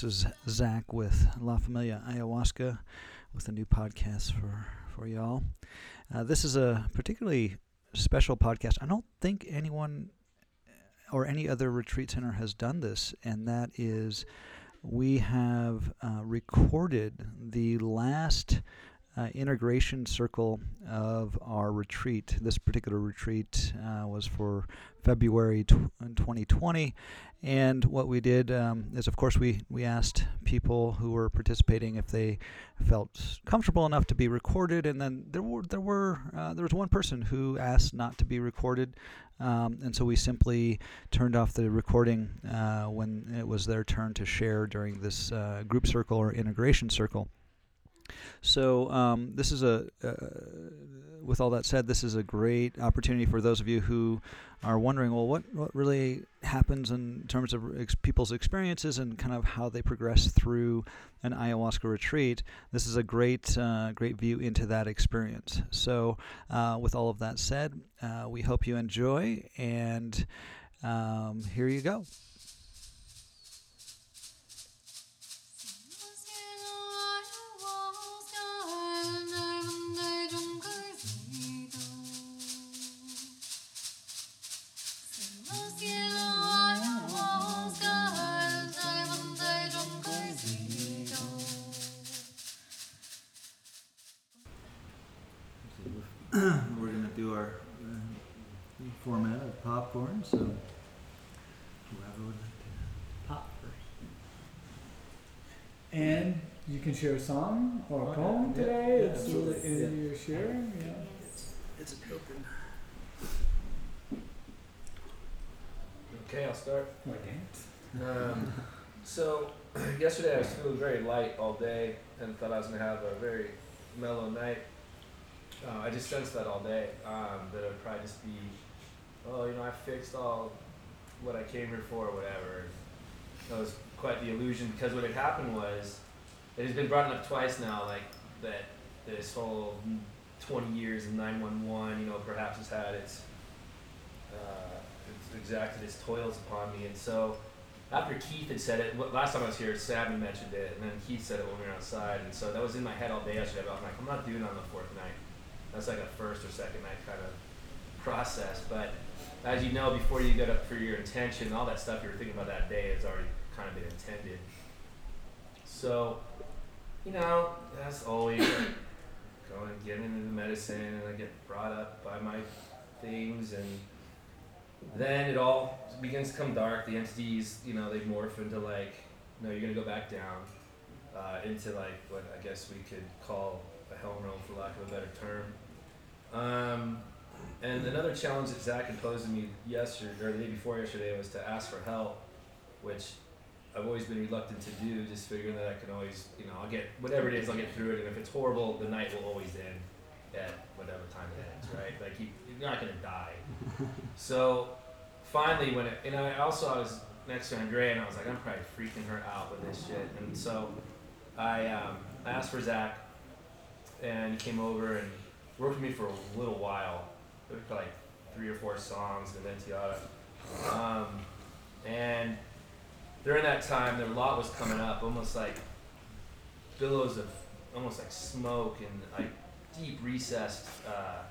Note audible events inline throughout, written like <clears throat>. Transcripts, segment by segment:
This is Zach with La Familia Ayahuasca with a new podcast for, for y'all. Uh, this is a particularly special podcast. I don't think anyone or any other retreat center has done this, and that is we have uh, recorded the last uh, integration circle of our retreat. This particular retreat uh, was for February t- 2020. And what we did um, is, of course, we, we asked people who were participating if they felt comfortable enough to be recorded. And then there were there were uh, there was one person who asked not to be recorded, um, and so we simply turned off the recording uh, when it was their turn to share during this uh, group circle or integration circle. So um, this is a, uh, with all that said, this is a great opportunity for those of you who are wondering, well, what what really happens in terms of ex- people's experiences and kind of how they progress through an ayahuasca retreat. This is a great uh, great view into that experience. So uh, with all of that said, uh, we hope you enjoy, and um, here you go. We're gonna do our uh, format of popcorn, so whoever would like to pop first. And you can share a song or a Okay. poem Yeah, today. yeah, it's absolutely. really in Yeah. your sharing. Yeah. It's an open. Okay, I'll start. Or dance. Um, so, <clears throat> yesterday I was feeling very light all day and thought I was going to have a very mellow night. Uh, I just sensed that all day, um, that it would probably just be, oh, you know, I fixed all what I came here for or whatever. That was quite the illusion because what had happened was, it has been brought up twice now, like that this whole 20 years of 911, you know, perhaps has had its, uh, it's exacted its toils upon me. And so, after Keith had said it, last time I was here, Sam mentioned it, and then Keith said it when we were outside, and so that was in my head all day yesterday. I'm like, I'm not doing it on the fourth night. That's like a first or second night kind of process. But as you know, before you get up for your intention, all that stuff you were thinking about that day has already kind of been intended. So, you know, as always, I go and get into the medicine, and I get brought up by my things, and then it all begins to come dark. The entities, you know, they morph into like, no, you're gonna go back down uh, into like what I guess we could call a hell realm, for lack of a better term. Um, and another challenge that Zach had posed to me yesterday or the day before yesterday was to ask for help, which I've always been reluctant to do, just figuring that I can always, you know, I'll get whatever it is, I'll get through it, and if it's horrible, the night will always end at whatever time it ends, right? Like you, you're not gonna die. <laughs> So finally, when it, and I also I was next to Andrea, and I was like, I'm probably freaking her out with this shit, and so I um, I asked for Zach, and he came over and worked with me for a little while, like three or four songs and Ventiata. Um, and during that time, the lot was coming up, almost like billows of almost like smoke and like deep recessed uh,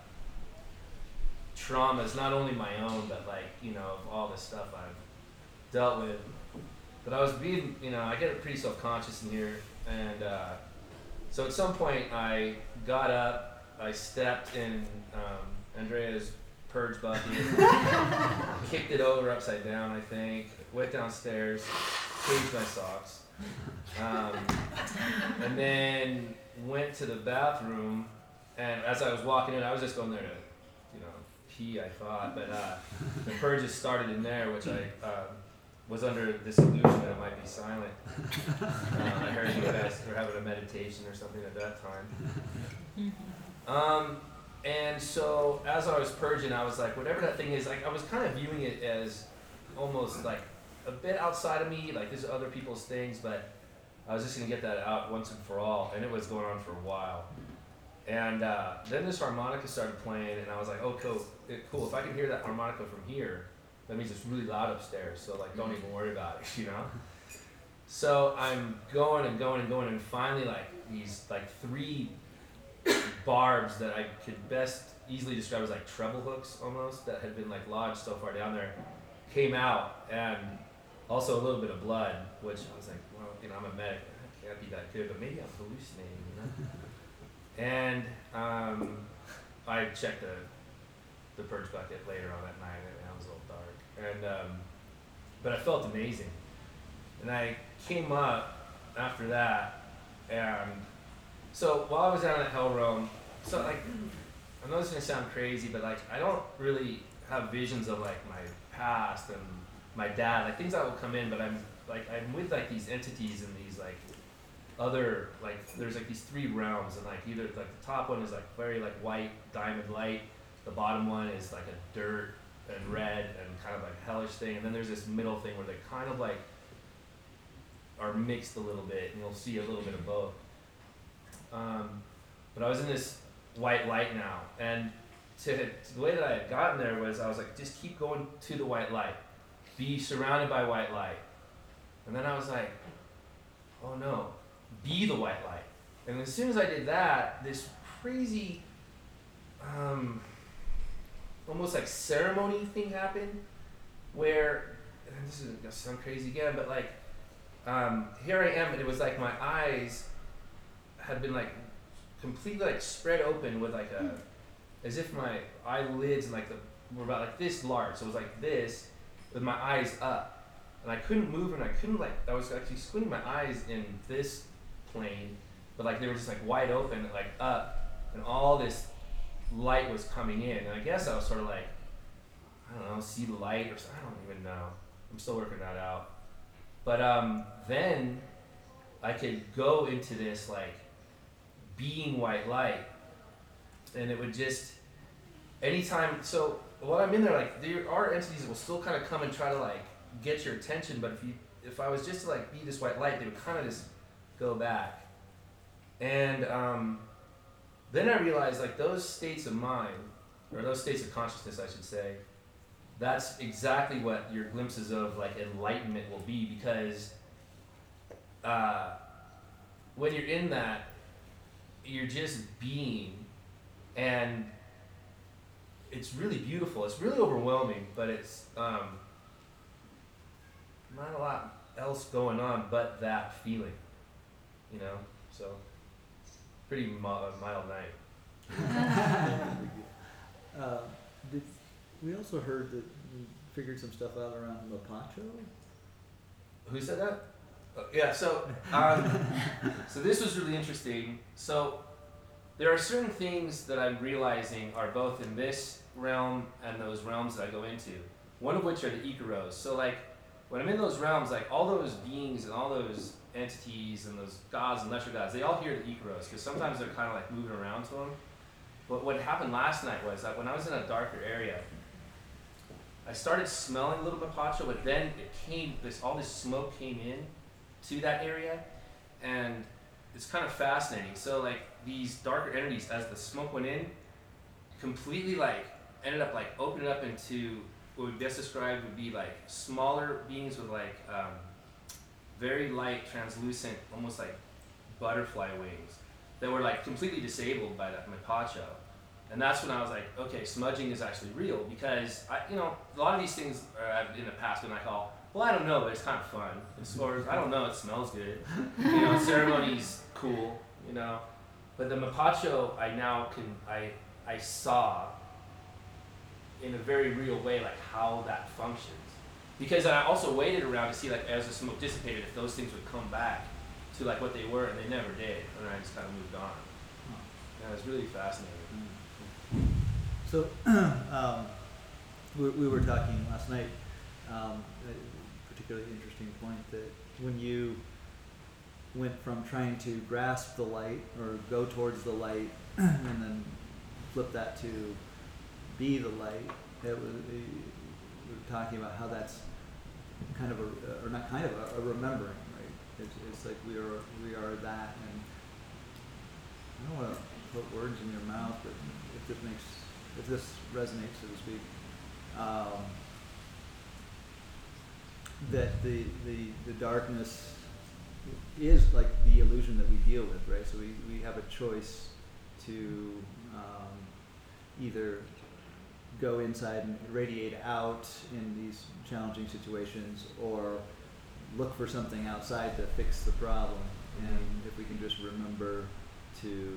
traumas, not only my own, but like you know of all the stuff I've dealt with. But I was being, you know, I get pretty self conscious in here, and uh, so at some point I got up, I stepped in um, Andrea's purge bucket, <laughs> kicked it over upside down, I think, went downstairs, changed my socks, um, and then went to the bathroom. And as I was walking in, I was just going there to, you know, pee. I thought, but uh, the purge just started in there, which I uh, was under this illusion that it might be silent. Uh, I heard you guys were having a meditation or something at that time. Um, and so as I was purging, I was like, whatever that thing is, like I was kind of viewing it as almost like a bit outside of me, like these are other people's things, but I was just gonna get that out once and for all, and it was going on for a while. And uh, then this harmonica started playing, and I was like, oh, cool, cool. If I can hear that harmonica from here, that means it's really loud upstairs. So like, don't even worry about it, <laughs> you know. So I'm going and going and going, and finally, like these like three barbs that I could best easily describe as like treble hooks almost that had been like lodged so far down there came out, and also a little bit of blood, which I was like, well, you know, I'm a medic, I can't be that good, but maybe I'm hallucinating, you know. and um, I checked the the purge bucket later on that night, and it was a little dark, and um, but I felt amazing, and I came up after that, and so while I was down at Hell Realm, so like I know this is gonna sound crazy, but like I don't really have visions of like my past and my dad, like things that will come in, but I'm like I'm with like these entities and these like other like there's like these three realms and like either like the top one is like very like white diamond light, the bottom one is like a dirt and red and kind of like hellish thing, and then there's this middle thing where they kind of like are mixed a little bit, and you'll see a little bit of both. Um, but I was in this white light now, and to, to the way that I had gotten there was I was like, just keep going to the white light, be surrounded by white light, and then I was like, oh no, be the white light. And as soon as I did that, this crazy, um, almost like ceremony thing happened, where this is gonna sound crazy again, but like, um, here I am, and it was like my eyes had been like completely like spread open with like a, as if my eyelids and like the were about like this large. So it was like this, with my eyes up, and I couldn't move, and I couldn't like I was actually squinting my eyes in this plane, but like they were just like wide open, like up, and all this light was coming in, and I guess I was sort of like, I don't know, see the light or something. I don't even know. I'm still working that out. But um, then I could go into this like being white light, and it would just anytime. So while I'm in there, like there are entities that will still kind of come and try to like get your attention, but if you if I was just to like be this white light, they would kind of just go back. And um, then I realized like those states of mind, or those states of consciousness, I should say, that's exactly what your glimpses of like enlightenment will be because uh, when you're in that, you're just being, and it's really beautiful. It's really overwhelming, but it's um, not a lot else going on but that feeling, you know. So pretty mi- mild night. <laughs> Uh, did, we also heard that you figured some stuff out around Mapacho. Who said that? Yeah. So, um, <laughs> so this was really interesting. So, there are certain things that I'm realizing are both in this realm and those realms that I go into. One of which are the Ikaros. So, like, when I'm in those realms, like all those beings and all those entities and those gods and lesser gods, they all hear the Ikaros because sometimes they're kind of like moving around to them. But what happened last night was that when I was in a darker area, I started smelling a little bit pacho, but then it came this all this smoke came in to that area, and it's kind of fascinating. So like these darker entities, as the smoke went in, completely like ended up like opening up into what we best described would be like smaller beings with like um, very light, translucent, almost like butterfly wings that were like completely disabled by that mapacho. And that's when I was like, okay, smudging is actually real because I, you know, a lot of these things are in the past been like, all, well, I don't know, but it's kind of fun. It's, or I don't know, it smells good. You know, ceremony's cool. You know, but the mapacho, I now can, I, I saw in a very real way like how that functions. Because I also waited around to see like as the smoke dissipated if those things would come back to like what they were, and they never did. And I just kind of moved on. Yeah, it was really fascinating. So, <clears throat> um, we, we were talking last night, um, particularly interesting point that when you went from trying to grasp the light or go towards the light <clears throat> and then flip that to be the light, it was, we were talking about how that's kind of a, or not kind of a, a remembering, right? It's, it's like we are, we are that and I don't want to put words in your mouth, but if this makes, if this resonates, so to speak, um, that the, the, the darkness is like the illusion that we deal with, right? So we, we have a choice to um, either go inside and radiate out in these challenging situations or look for something outside to fix the problem. And if we can just remember to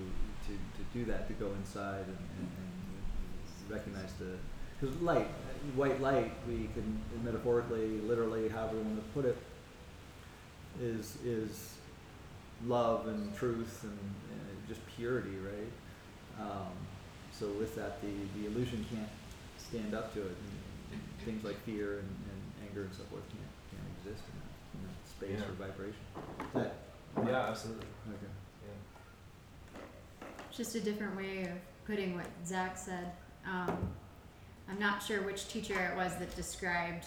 to, to do that, to go inside and, and, and recognize the because light, white light, we can metaphorically, literally, however we want to put it, is is love and truth and, and just purity, right? Um, so with that, the, the illusion can't stand up to it, and, and things like fear and, and anger and so forth can't can't exist in that, in that space Yeah. or vibration. Is that Yeah, absolutely. okay? Yeah. Just a different way of putting what Zach said. Um, I'm not sure which teacher it was that described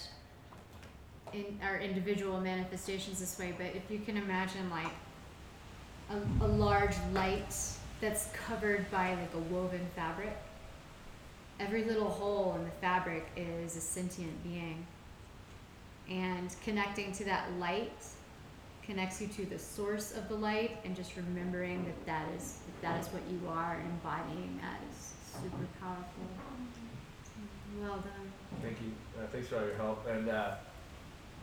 in our individual manifestations this way, but if you can imagine like a, a large light that's covered by like a woven fabric, every little hole in the fabric is a sentient being. And connecting to that light connects you to the source of the light and just remembering that that is that, that is what you are and embodying that is super powerful well done Thank you. Uh, thanks for all your help. And uh,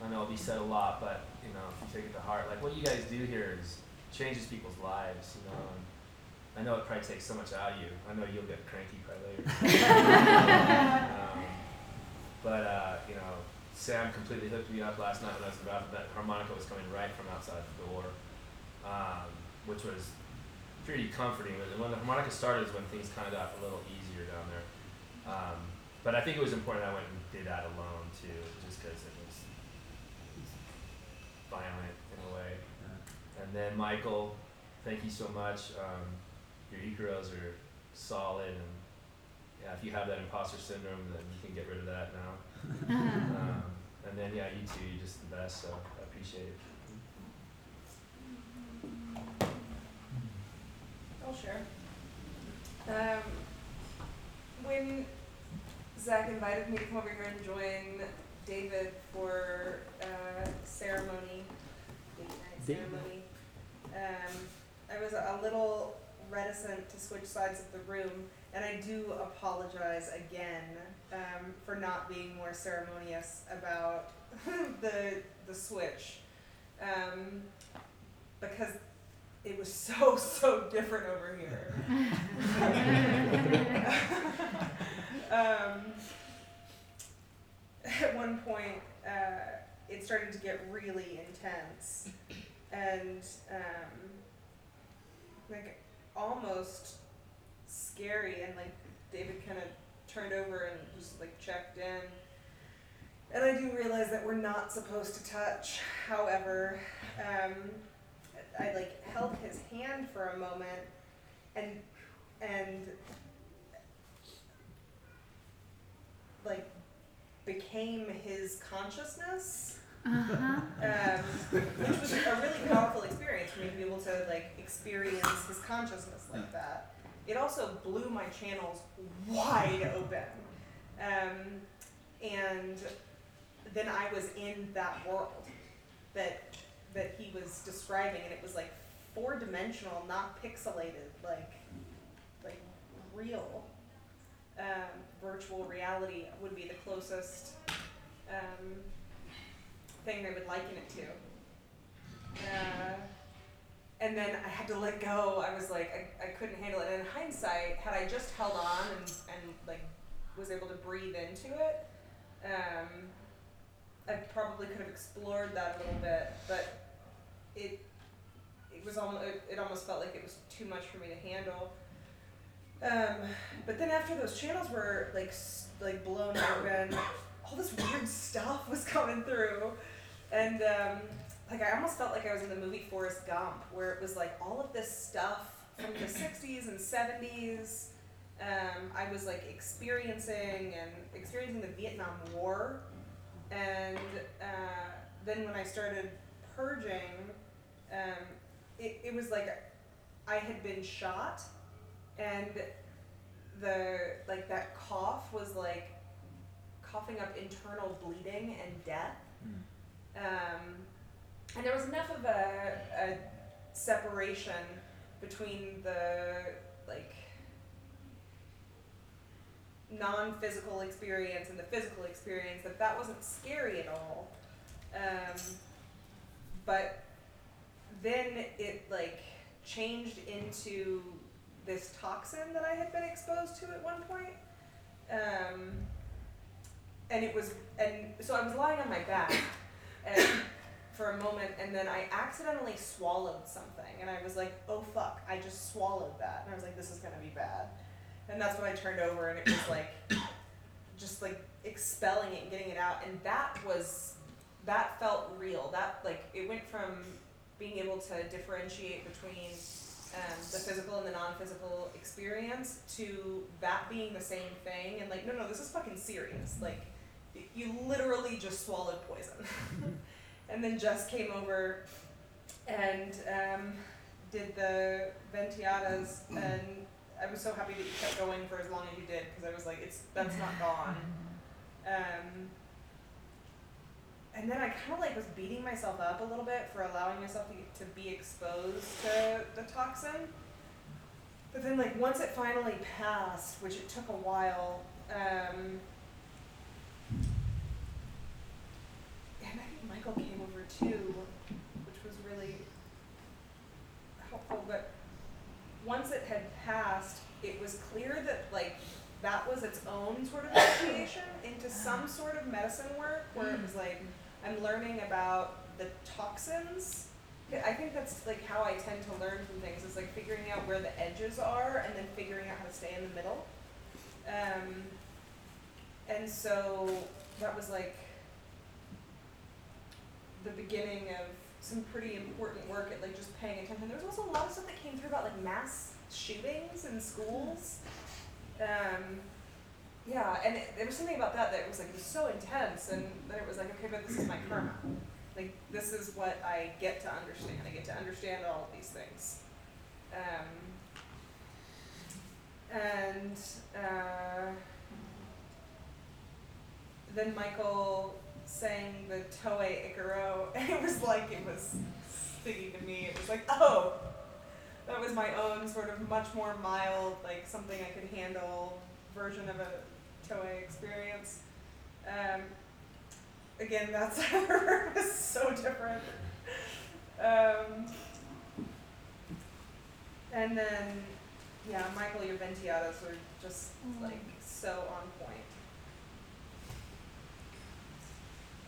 I know it'll be said a lot, but you know, if you take it to heart, like what you guys do here is changes people's lives. You know, and I know it probably takes so much out of you. I know you'll get cranky probably later. <laughs> um, but uh, you know, Sam completely hooked me up last night when I was about that harmonica was coming right from outside the door, um, which was pretty comforting. And when the harmonica started is when things kind of got a little easier down there. Um, but I think it was important that I went and did that alone too, just because it was violent in a way. Uh, And then Michael, thank you so much. Um, your Icaros are solid, and yeah, if you have that imposter syndrome, then you can get rid of that now. <laughs> um, and then yeah, you two, you're just the best. So I appreciate it. I'll share. Um, when Zach invited me to come over here and join David for uh, ceremony, date night Date ceremony, um, I was a little reticent to switch sides of the room, and I do apologize again um, for not being more ceremonious about <laughs> the the switch, um, because it was so so different over here. <laughs> <laughs> um, <laughs> at one point, uh, it started to get really intense, and um, like almost scary. And like David kind of turned over and just like checked in. And I do realize that we're not supposed to touch. However, um, I like held his hand for a moment, and and like became his consciousness, uh-huh um, which was a really powerful experience for me to be able to like experience his consciousness like that. It also blew my channels wide open, um, and then I was in that world that that he was describing, and it was like four dimensional, not pixelated, like like real. Um, virtual reality would be the closest um, thing they would liken it to. Uh, and then I had to let go. I was like, I, I couldn't handle it. And in hindsight, had I just held on and, and like was able to breathe into it, um, I probably could have explored that a little bit. But it it was almost it, it almost felt like it was too much for me to handle. Um, but then after those channels were like like blown open, all this weird stuff was coming through, and um, like I almost felt like I was in the movie Forrest Gump, where it was like all of this stuff from the '60s and '70s. Um, I was like experiencing and experiencing the Vietnam War, and uh, then when I started purging, um, it, it was like I had been shot, and the like that cough was like coughing up internal bleeding and death. mm. Um, and there was enough of a, a separation between the like non-physical experience and the physical experience that that wasn't scary at all um, but then it like changed into this toxin that I had been exposed to at one point. Um, and it was, and so I was lying on my back and, for a moment, and then I accidentally swallowed something, and I was like, "Oh fuck! I just swallowed that," and I was like, "This is gonna be bad." And that's when I turned over, and it was like, just like expelling it and getting it out, and that was, that felt real. That like it went from being able to differentiate between um, the physical and the non-physical experience to that being the same thing and like no no this is fucking serious. Like you literally just swallowed poison. <laughs> And then Jess came over and um, did the ventiadas and I was so happy that you kept going for as long as you did because I was like it's that's not gone. <laughs> Um, and then I kind of like was beating myself up a little bit for allowing myself to, to be exposed to the toxin. But then, like once it finally passed, which it took a while, um, and I think Michael came over too, which was really helpful. But once it had passed, it was clear that like that was its own sort of <clears throat> initiation into some sort of medicine work where it was like I'm learning about the toxins. I think that's like how I tend to learn from things is like figuring out where the edges are and then figuring out how to stay in the middle. Um, and so that was like the beginning of some pretty important work at like just paying attention. There was also a lot of stuff that came through about like mass shootings in schools. Um, yeah, and it, there was something about that that was like it was so intense, and then it was like, okay, but this is my karma. Like this is what I get to understand. I get to understand all of these things. Um, and uh, then Michael sang the Toé Ikaro, <laughs> and it was like it was sticking to me. It was like, oh, that was my own sort of much more mild, like something I could handle version of a Toé experience. Um, again, that's <laughs> was so different. Um, and then, yeah, Michael, your ventiatas were just like so on point.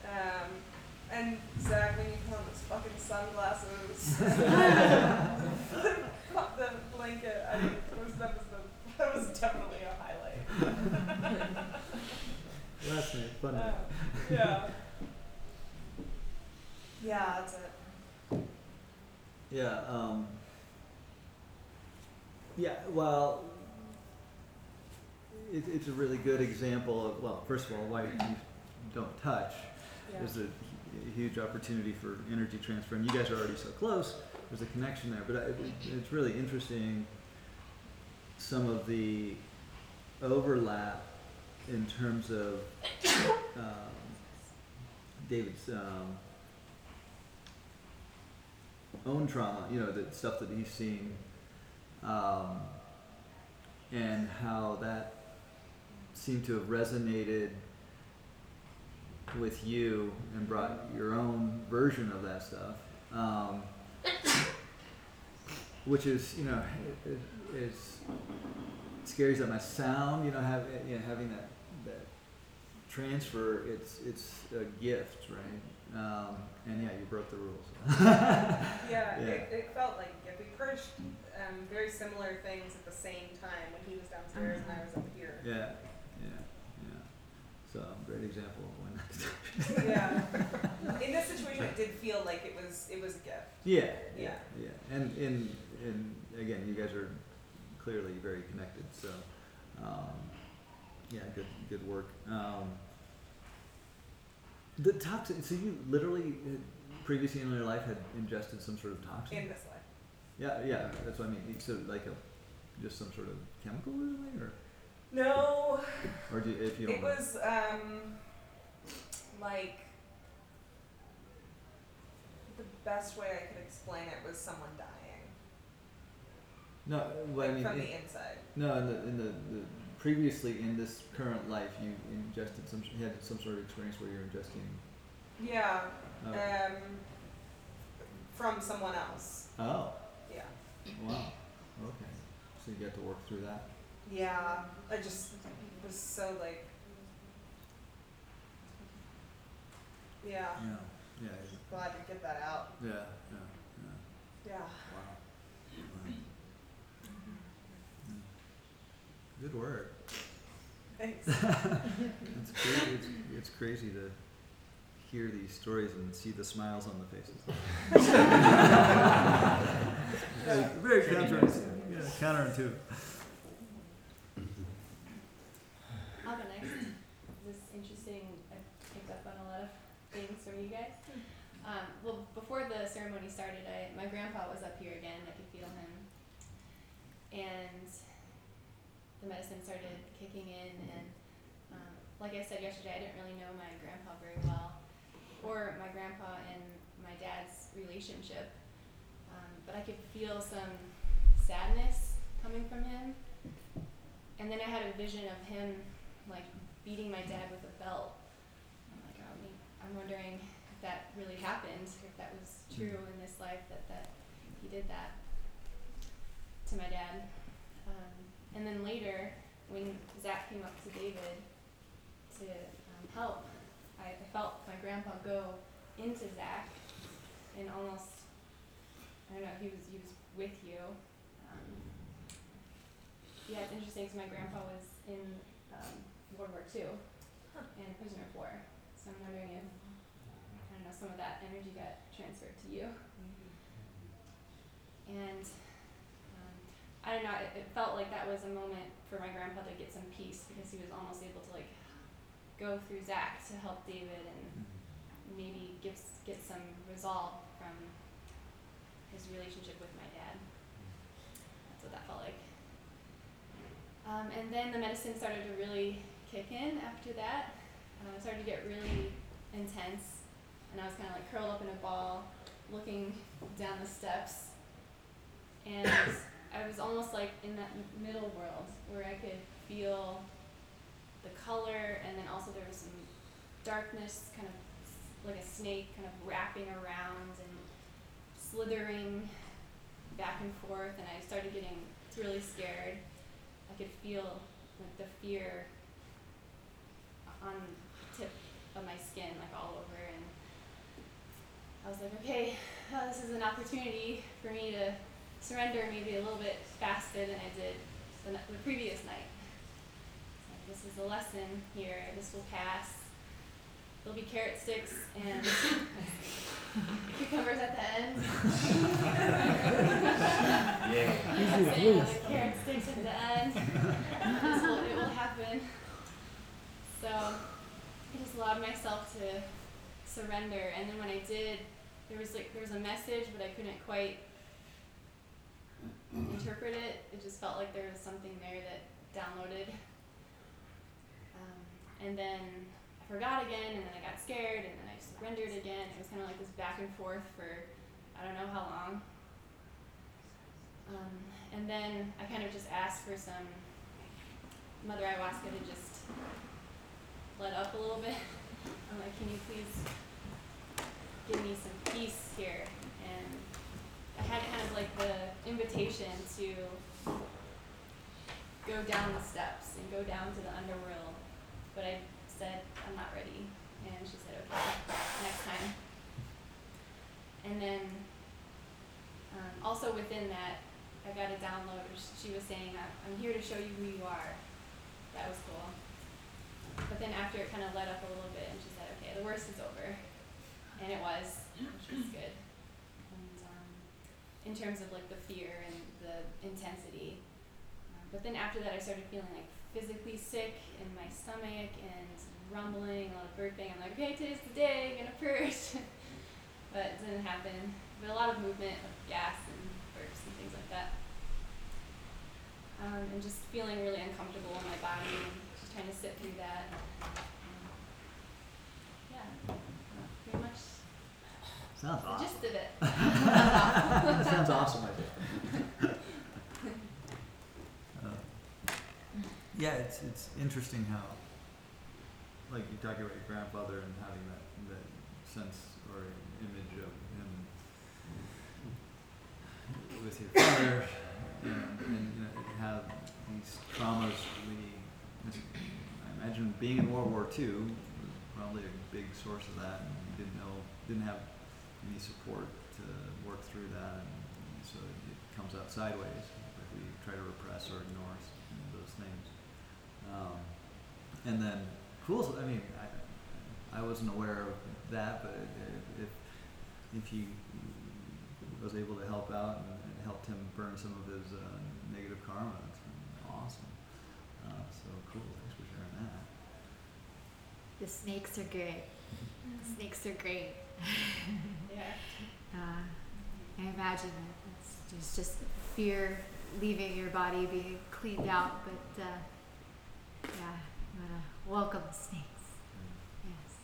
Um, and Zach, when you put on those fucking sunglasses, <laughs> Fuck the blanket, I that was, that was the that was definitely a. <laughs> Last night, fun night. Uh, yeah. <laughs> Yeah, that's it. Yeah, um, yeah, well, it, it's a really good example of, well, first of all, why you don't touch. Yeah. There's a hu- huge opportunity for energy transfer, and you guys are already so close, there's a connection there, but I, it, it's really interesting some of the overlap in terms of, um, David's, um, own trauma, you know, the stuff that he's seen, um, and how that seemed to have resonated with you and brought your own version of that stuff, um, which is, you know, it, scary as that might sound, you know, have, you know, having that that transfer, it's it's a gift, right? Um, and yeah, you broke the rules. <laughs> Yeah, Yeah. It, it felt like yeah, we purged um, very similar things at the same time when he was downstairs and I was up here. Yeah, yeah, yeah. So great example of when that's. yeah. <laughs> In this situation, it did feel like it was it was a gift. yeah, Yeah. yeah. And in and again, you guys are clearly very connected. So um, yeah, good good work. Um, the toxin. So you literally uh, previously in your life had ingested some sort of toxin. In this life. Yeah, yeah, that's what I mean. So like a, just some sort of chemical really, or No, or do you, if you don't it know? was um, like the best way I could explain it was someone dying. No, well, I mean, from it- the inside. no, in the, in the, the previously in this current life, you ingested some, had some sort of experience where you're ingesting. Yeah. Oh, Um from someone else. oh, Yeah. wow. Okay, so you got to work through that. Yeah. I just was so like Yeah. Yeah, yeah, Glad to get that out. yeah, yeah, Yeah. yeah. Wow. Wow. Mm. Good work. Thanks. It's crazy. It's, it's crazy to hear these stories and see the smiles on the faces. very, very counter, yeah, counterintuitive. I'll go next. This is interesting. I picked up on a lot of things from you guys. Um, well, before the ceremony started, I my grandpa was up here again. I could feel him, and the medicine started kicking in. And um, like I said yesterday, I didn't really know my grandpa very well, or my grandpa and my dad's relationship. Um, but I could feel some sadness coming from him. And then I had a vision of him like beating my dad with a belt. I'm like, oh, I'm wondering if that really happened, if that was true in this life that that he did that to my dad. And then later, when Zach came up to David to um, help, I, I felt my grandpa go into Zach and almost, I don't know, he was he was with you. Um, yeah, it's interesting because my grandpa was in um, World War II and a prisoner of war. So I'm wondering if I don't know some of that energy got transferred to you. And um, I don't know. It, it felt like that was a moment for my grandpa to get some peace because he was almost able to like go through Zach to help David and maybe give get some resolve from his relationship with my dad. That's what that felt like. Um, and then the medicine started to really kick in after that. Uh, it started to get really intense, and I was kind of like curled up in a ball, looking down the steps. And I was almost like in that middle world where I could feel the color, and then also there was some darkness, kind of like a snake, kind of wrapping around and slithering back and forth. And I started getting really scared. I could feel like the fear on the tip of my skin, like all over, and I was like, okay, uh, this is an opportunity for me to surrender maybe a little bit faster than I did the, the previous night. So this is a lesson here. This will pass. There'll be carrot sticks and <laughs> <laughs> cucumbers at the end. <laughs> Yeah. Saying all the carrot sticks at the end. this will, it will happen. So I just allowed myself to surrender, and then when I did, there was like there was a message, but I couldn't quite interpret it. It just felt like there was something there that downloaded. Um, and then I forgot again, and then I got scared, and then I surrendered again. It was kind of like this back and forth for I don't know how long. Um, and then I kind of just asked for some mother ayahuasca to just let up a little bit. <laughs> I'm like, can you please give me some peace here? I had kind of like the invitation to go down the steps and go down to the underworld, but I said I'm not ready, and she said okay, next time. And then um, also within that, I got a download. She was saying, "I'm I'm here to show you who you are." That was cool. But then after it kind of let up a little bit, and she said, "Okay, the worst is over," and it was, which was <clears throat> good. In terms of like the fear and the intensity, um, but then after that, I started feeling like physically sick in my stomach and rumbling, a lot of burping. I'm like, "Okay, today's the day. I'm gonna purge," <laughs> but it didn't happen. But a lot of movement of gas and burps and things like that. Um, and just feeling really uncomfortable in my body just trying to sit through that. Um, yeah, uh, pretty much. Sounds awesome. of it. <laughs> <laughs> Sounds awesome, I think. <laughs> Uh, yeah, it's it's interesting how, like you talk about your grandfather and having that that sense or image of him with your father, and, and you know how these traumas really. I imagine being in World War II was probably a big source of that, and you didn't know, didn't have any support to work through that, and so it comes out sideways if we try to repress or ignore those things. Um, and then, cool. I mean, I, I wasn't aware of that, but if if you was able to help out and, and helped him burn some of his uh, negative karma, that's awesome. Uh, so cool. Thanks for sharing that. The snakes are great. The snakes are great. <laughs> Yeah. Uh, I imagine it. It's, there's just fear leaving your body, being cleaned out, but uh, yeah, you wanna welcome the snakes. Yes.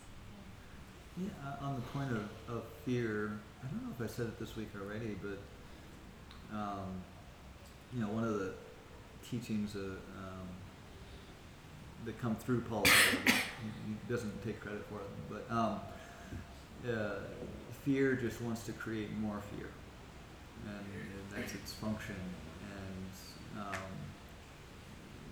Yeah, uh, on the point of, of fear, I don't know if I said it this week already, but um, you know, one of the teachings uh, um, that come through Paul, he, doesn't take credit for it, but um, uh, fear just wants to create more fear, and, and that's its function. And um,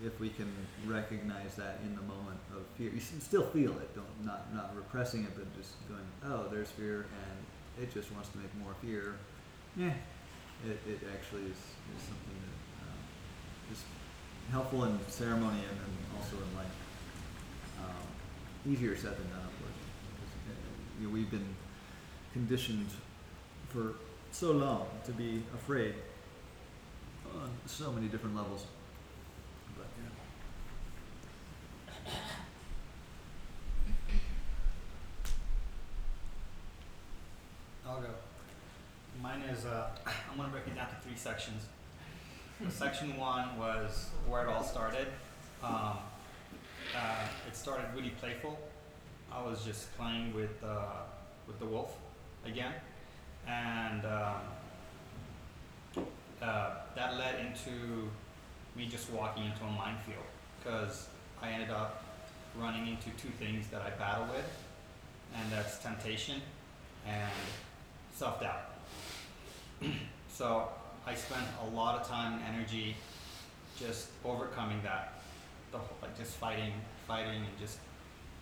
if we can recognize that in the moment of fear, you still feel it, don't not not repressing it, but just going, oh, there's fear, and it just wants to make more fear. Yeah, it, it actually is, is something that um, is helpful in ceremony and, and also in life. Um, easier said than done, of course. You know, we've been conditioned for so long to be afraid on so many different levels. But yeah. I'll go. Mine is, uh, <coughs> I'm gonna break it down to three sections. So section one was where it all started. Um, uh, it started really playful. I was just playing with, uh, with the wolf again. And, um, uh, that led into me just walking into a minefield because I ended up running into two things that I battle with, and that's temptation and self doubt. <clears throat> so I spent a lot of time and energy just overcoming that, the whole, like just fighting, fighting, and just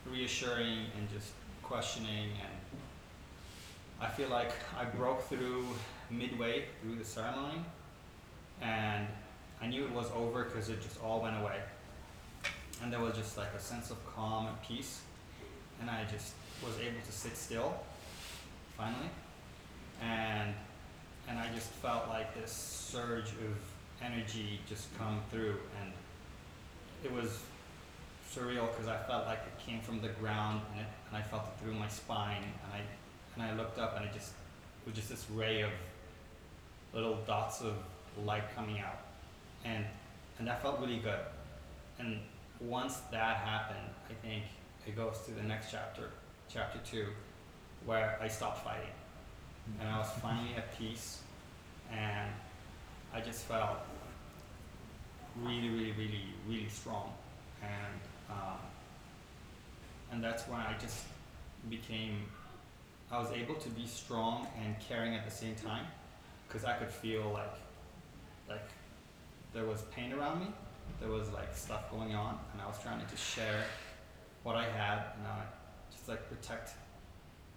reassuring and just questioning. And I feel like I broke through midway through the ceremony, and I knew it was over because it just all went away. And there was just like a sense of calm and peace, and I just was able to sit still finally and and I just felt like this surge of energy just come through. And it was surreal because I felt like it came from the ground and, it, and I felt it through my spine. And I and I looked up and it just it was just this ray of little dots of light coming out. And and that felt really good. And once that happened I think it goes to the next chapter chapter two where I stopped fighting and I was finally at peace, and I just felt really, really, really, really strong, and um, and that's when I just became. I was able to be strong and caring at the same time, because I could feel like, like, there was pain around me, there was like stuff going on, and I was trying to just share what I had, and I just like protect.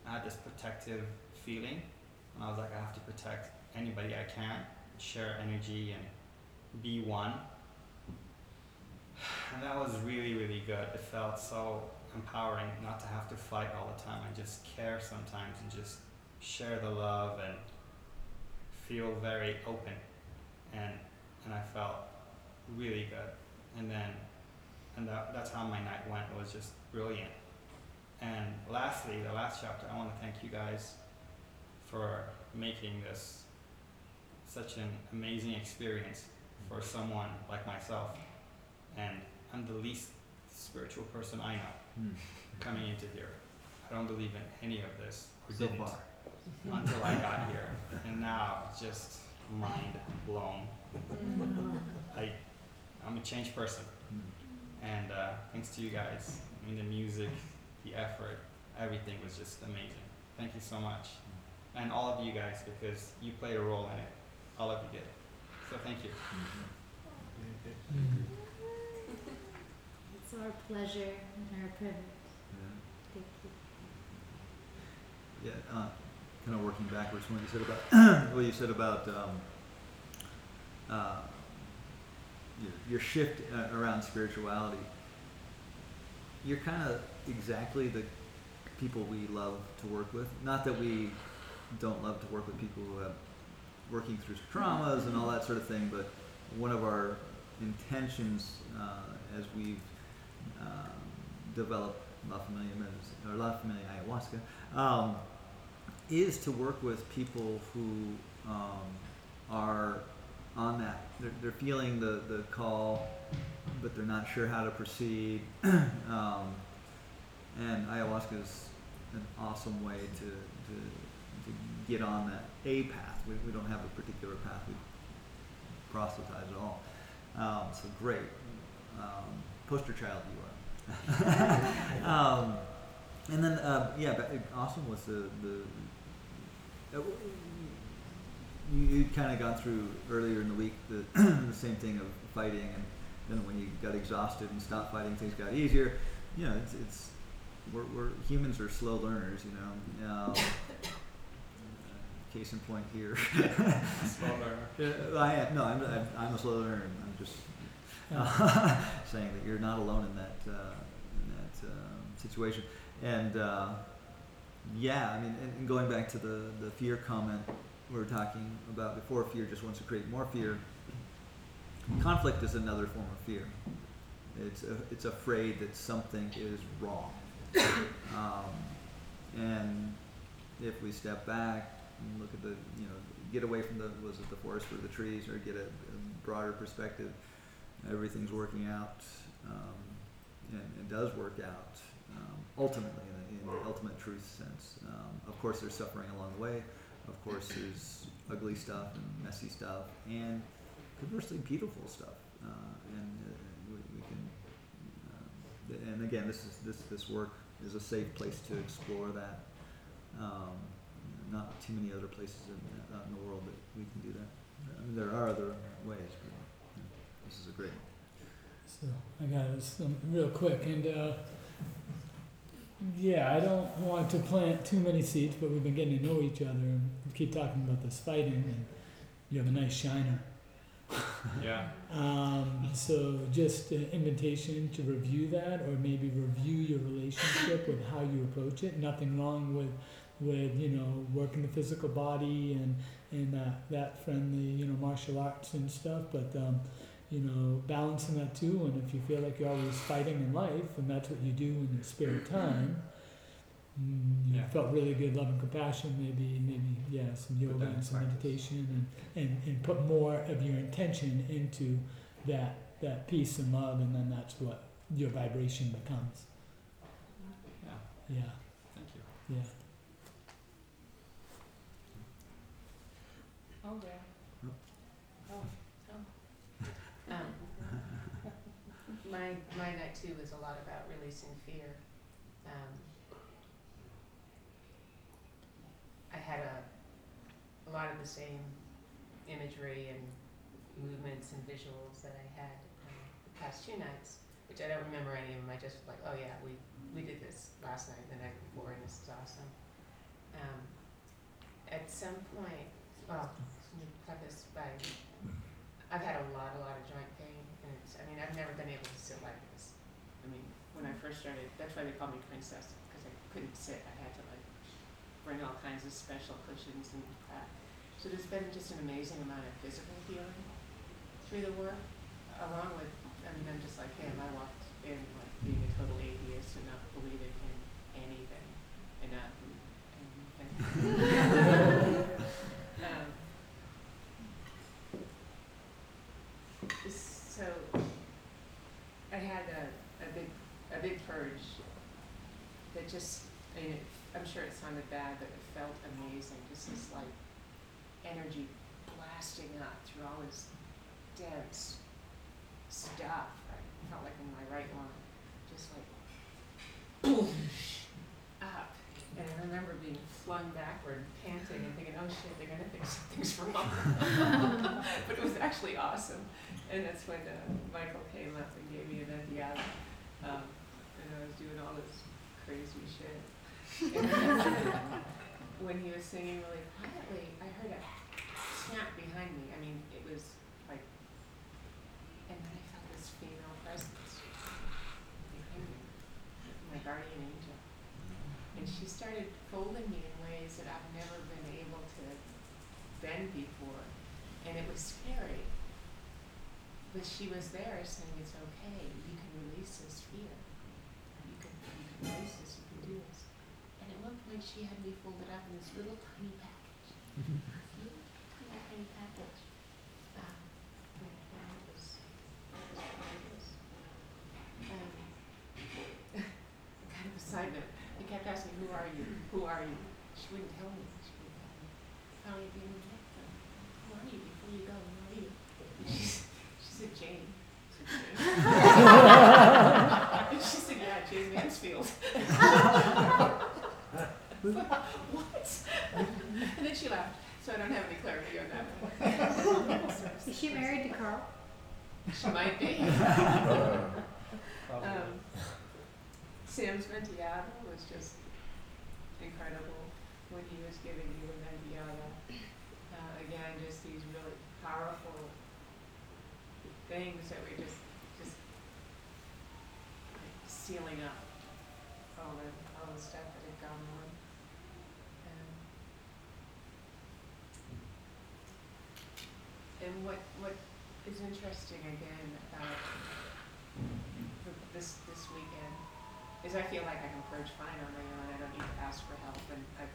I had this protective feeling, and I was like, I have to protect anybody I can, share energy and be one. <sighs> And that was really, really good. It felt so empowering not to have to fight all the time and just care sometimes and just share the love and feel very open. And and I felt really good. And then and that, that's how my night went. It was just brilliant. And lastly, the last chapter, I want to thank you guys for making this such an amazing experience for someone like myself. And I'm the least spiritual person I know Hmm. coming into here. I don't believe in any of this. So didn't. far. until I got here, and now it's just mind blown. <laughs> I, I'm a changed person, and uh, thanks to you guys. I mean, the music, the effort, everything was just amazing. Thank you so much, and all of you guys because you played a role in it. All of you did. So thank you. It's our pleasure and our privilege. Yeah. Thank you. Yeah, uh, kind of working backwards from what you said about <clears throat> what you said about um, uh, your, your shift uh, around spirituality. You're kind of exactly the people we love to work with. Not that we don't love to work with people who have working through traumas and all that sort of thing, but one of our intentions uh, as we've um, developed La Familia or La Familia Ayahuasca, um, is to work with people who um, are on that. They're, they're feeling the, the call, but they're not sure how to proceed. <clears throat> um, and ayahuasca is an awesome way to, to get on that a path. We, we don't have a particular path. We proselytize at all. Um, so great. Um, poster child you are. <laughs> um, and then, uh, yeah, but it- awesome was the, the uh, you, you'd kind of gone through earlier in the week the, <clears throat> the same thing of fighting, and then when you got exhausted and stopped fighting, things got easier. You know, it's, it's we're, we're humans are slow learners, you know. Um, case in point here. <laughs> Slow learner. Yeah, I am, no, I'm, I'm, I'm a slow learner. I'm just uh, <laughs> saying that you're not alone in that uh, in that um, situation. And uh, yeah, I mean, and, and going back to the the fear comment we were talking about before, fear just wants to create more fear. Conflict is another form of fear. It's a, it's afraid that something is wrong. <coughs> Um, and if we step back and look at the, you know, get away from the, was it the forest or the trees, or get a, a broader perspective, everything's working out, um, and it does work out, um, ultimately, in the, ultimate truth sense. Um, of course, there's suffering along the way. Of course, there's ugly stuff and messy stuff, and conversely, beautiful stuff. Uh, and uh, we, we can, um, and again, this is this this work is a safe place to explore that. Um, not too many other places in, uh, in the world that we can do that. I mean, there are other ways, but you know, this is a great one. So I got some real quick, and uh, yeah, I don't want to plant too many seeds, but we've been getting to know each other, and we keep talking about this fighting, and you have a nice shiner. <laughs> Yeah. Um, so just an invitation to review that, or maybe review your relationship with how you approach it. Nothing wrong with, with you know working the physical body and and that that friendly you know martial arts and stuff, but um, you know balancing that too. And if you feel like you're always fighting in life, and that's what you do in your spare <clears throat> time. mm, You Yeah. felt really good, love and compassion. Maybe, maybe, yeah, some yoga and some practice. meditation, and, and, and put more of your intention into that that peace and love, and then that's what your vibration becomes. Yeah. Yeah, Thank you. yeah. Oh, there. <laughs> Um, my my night too was a lot about releasing fear. Um, I had a a lot of the same imagery and movements and visuals that I had um, the past two nights, which I don't remember any of them. I just was like, oh yeah, we we did this last night, and the night before, and this is awesome. Um, at some point, well, preface I've had a lot, a lot of joint pain, and it's, I mean, I've never been able to sit like this. I mean, when I first started, that's why they called me princess, because I couldn't sit. I had to like bring all kinds of special cushions and crap. So there's been just an amazing amount of physical healing through the work, along with, I mean, I'm just like him. I walked in like being a total atheist and not believing in anything, and not anything. <laughs> um, so Just I mean, it I'm sure it sounded bad, but it felt amazing. Just this like energy blasting up through all this dense stuff. I felt like in my right lung, just like boom up. And I remember being flung backward, panting, and thinking, "Oh shit, they're gonna think <laughs> something's wrong." <laughs> but it was actually awesome. And that's when uh, Michael came up and gave me an Endiada. Um, and I was doing all this crazy shit. <laughs> When he was singing really quietly, I heard a snap behind me. I mean, it was like, and then I felt this female presence behind me, my guardian angel. And she started folding me in ways that I've never been able to bend before. And it was scary. But she was there saying, it's okay, you can release this fear. You can do this. And at one point she had me folded up in this little tiny package. Mm-hmm. little tiny, tiny package. Um, and, and it was, it was fabulous. Um, kind of a side note, he kept asking, who are you? Who are you? She wouldn't tell me. She wouldn't tell me. Finally, at the end of the night, I said, who are you before you go? Who are you? She, she said, Jane. I said, Jane. and she said, yeah, Jane <laughs> what? and then she laughed. So I don't have any clarity on that. Is she married to Carl? She might be. <laughs> Um, Sam's Ventiata was just incredible when he was giving you a Ventiata. Uh, again, just these really powerful things that were just, just sealing up all stuff that had gone on. Um, and what, what is interesting again about th- this, this weekend is I feel like I can purge fine on my own. I don't need to ask for help. And I,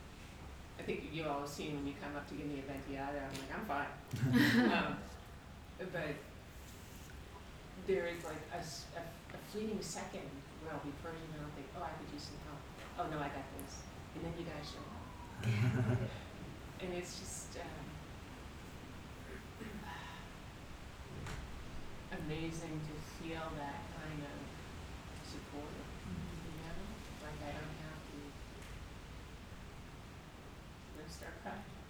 I think you all have seen when you come up to give me a ventiada, I'm like, I'm fine. <laughs> um, but there is like a a fleeting second where I'll be purging and I'll think, oh, I could use some help. Oh, no, I got this. And then you guys show up. <laughs> and it's just um, amazing to feel that kind of support. You know, like I don't have to. Start crying.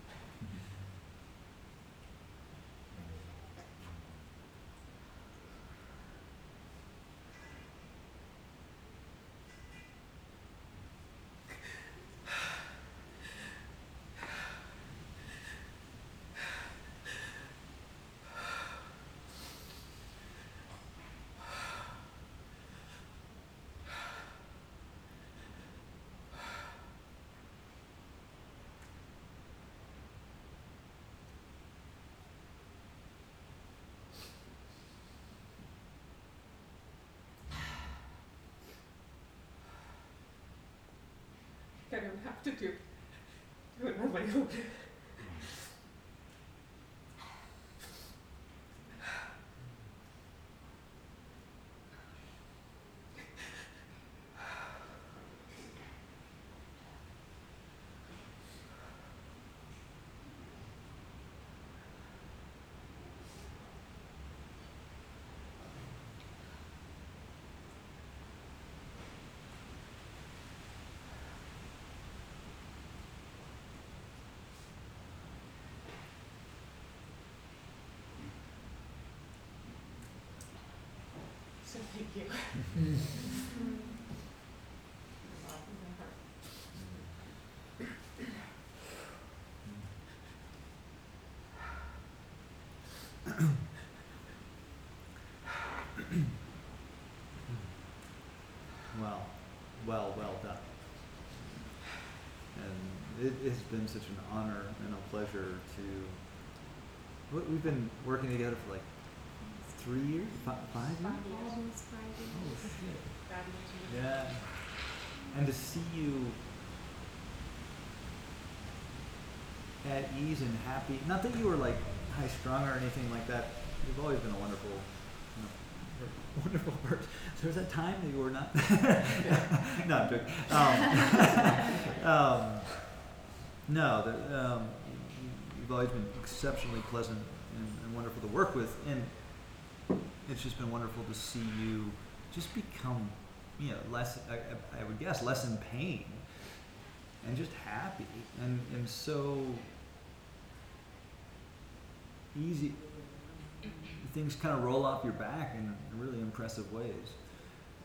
I don't have to do do it on. So thank you. Well, well, well done. And it has been such an honor and a pleasure to. We've been working together for like three years, fi- five years. Five years. Almost five Oh years. shit! Knows you. Yeah. And to see you at ease and happy. Not that you were like high strung or anything like that. You've always been a wonderful, you know, <laughs> wonderful person. There was that time that you were not. <laughs> no, I'm joking. Um, <laughs> um, no, the, um, you- you've always been exceptionally pleasant and, and wonderful to work with, and it's just been wonderful to see you just become, you know, less. I, I- would guess less in pain, and just happy, and and so easy. Things kind of roll off your back in, really impressive ways,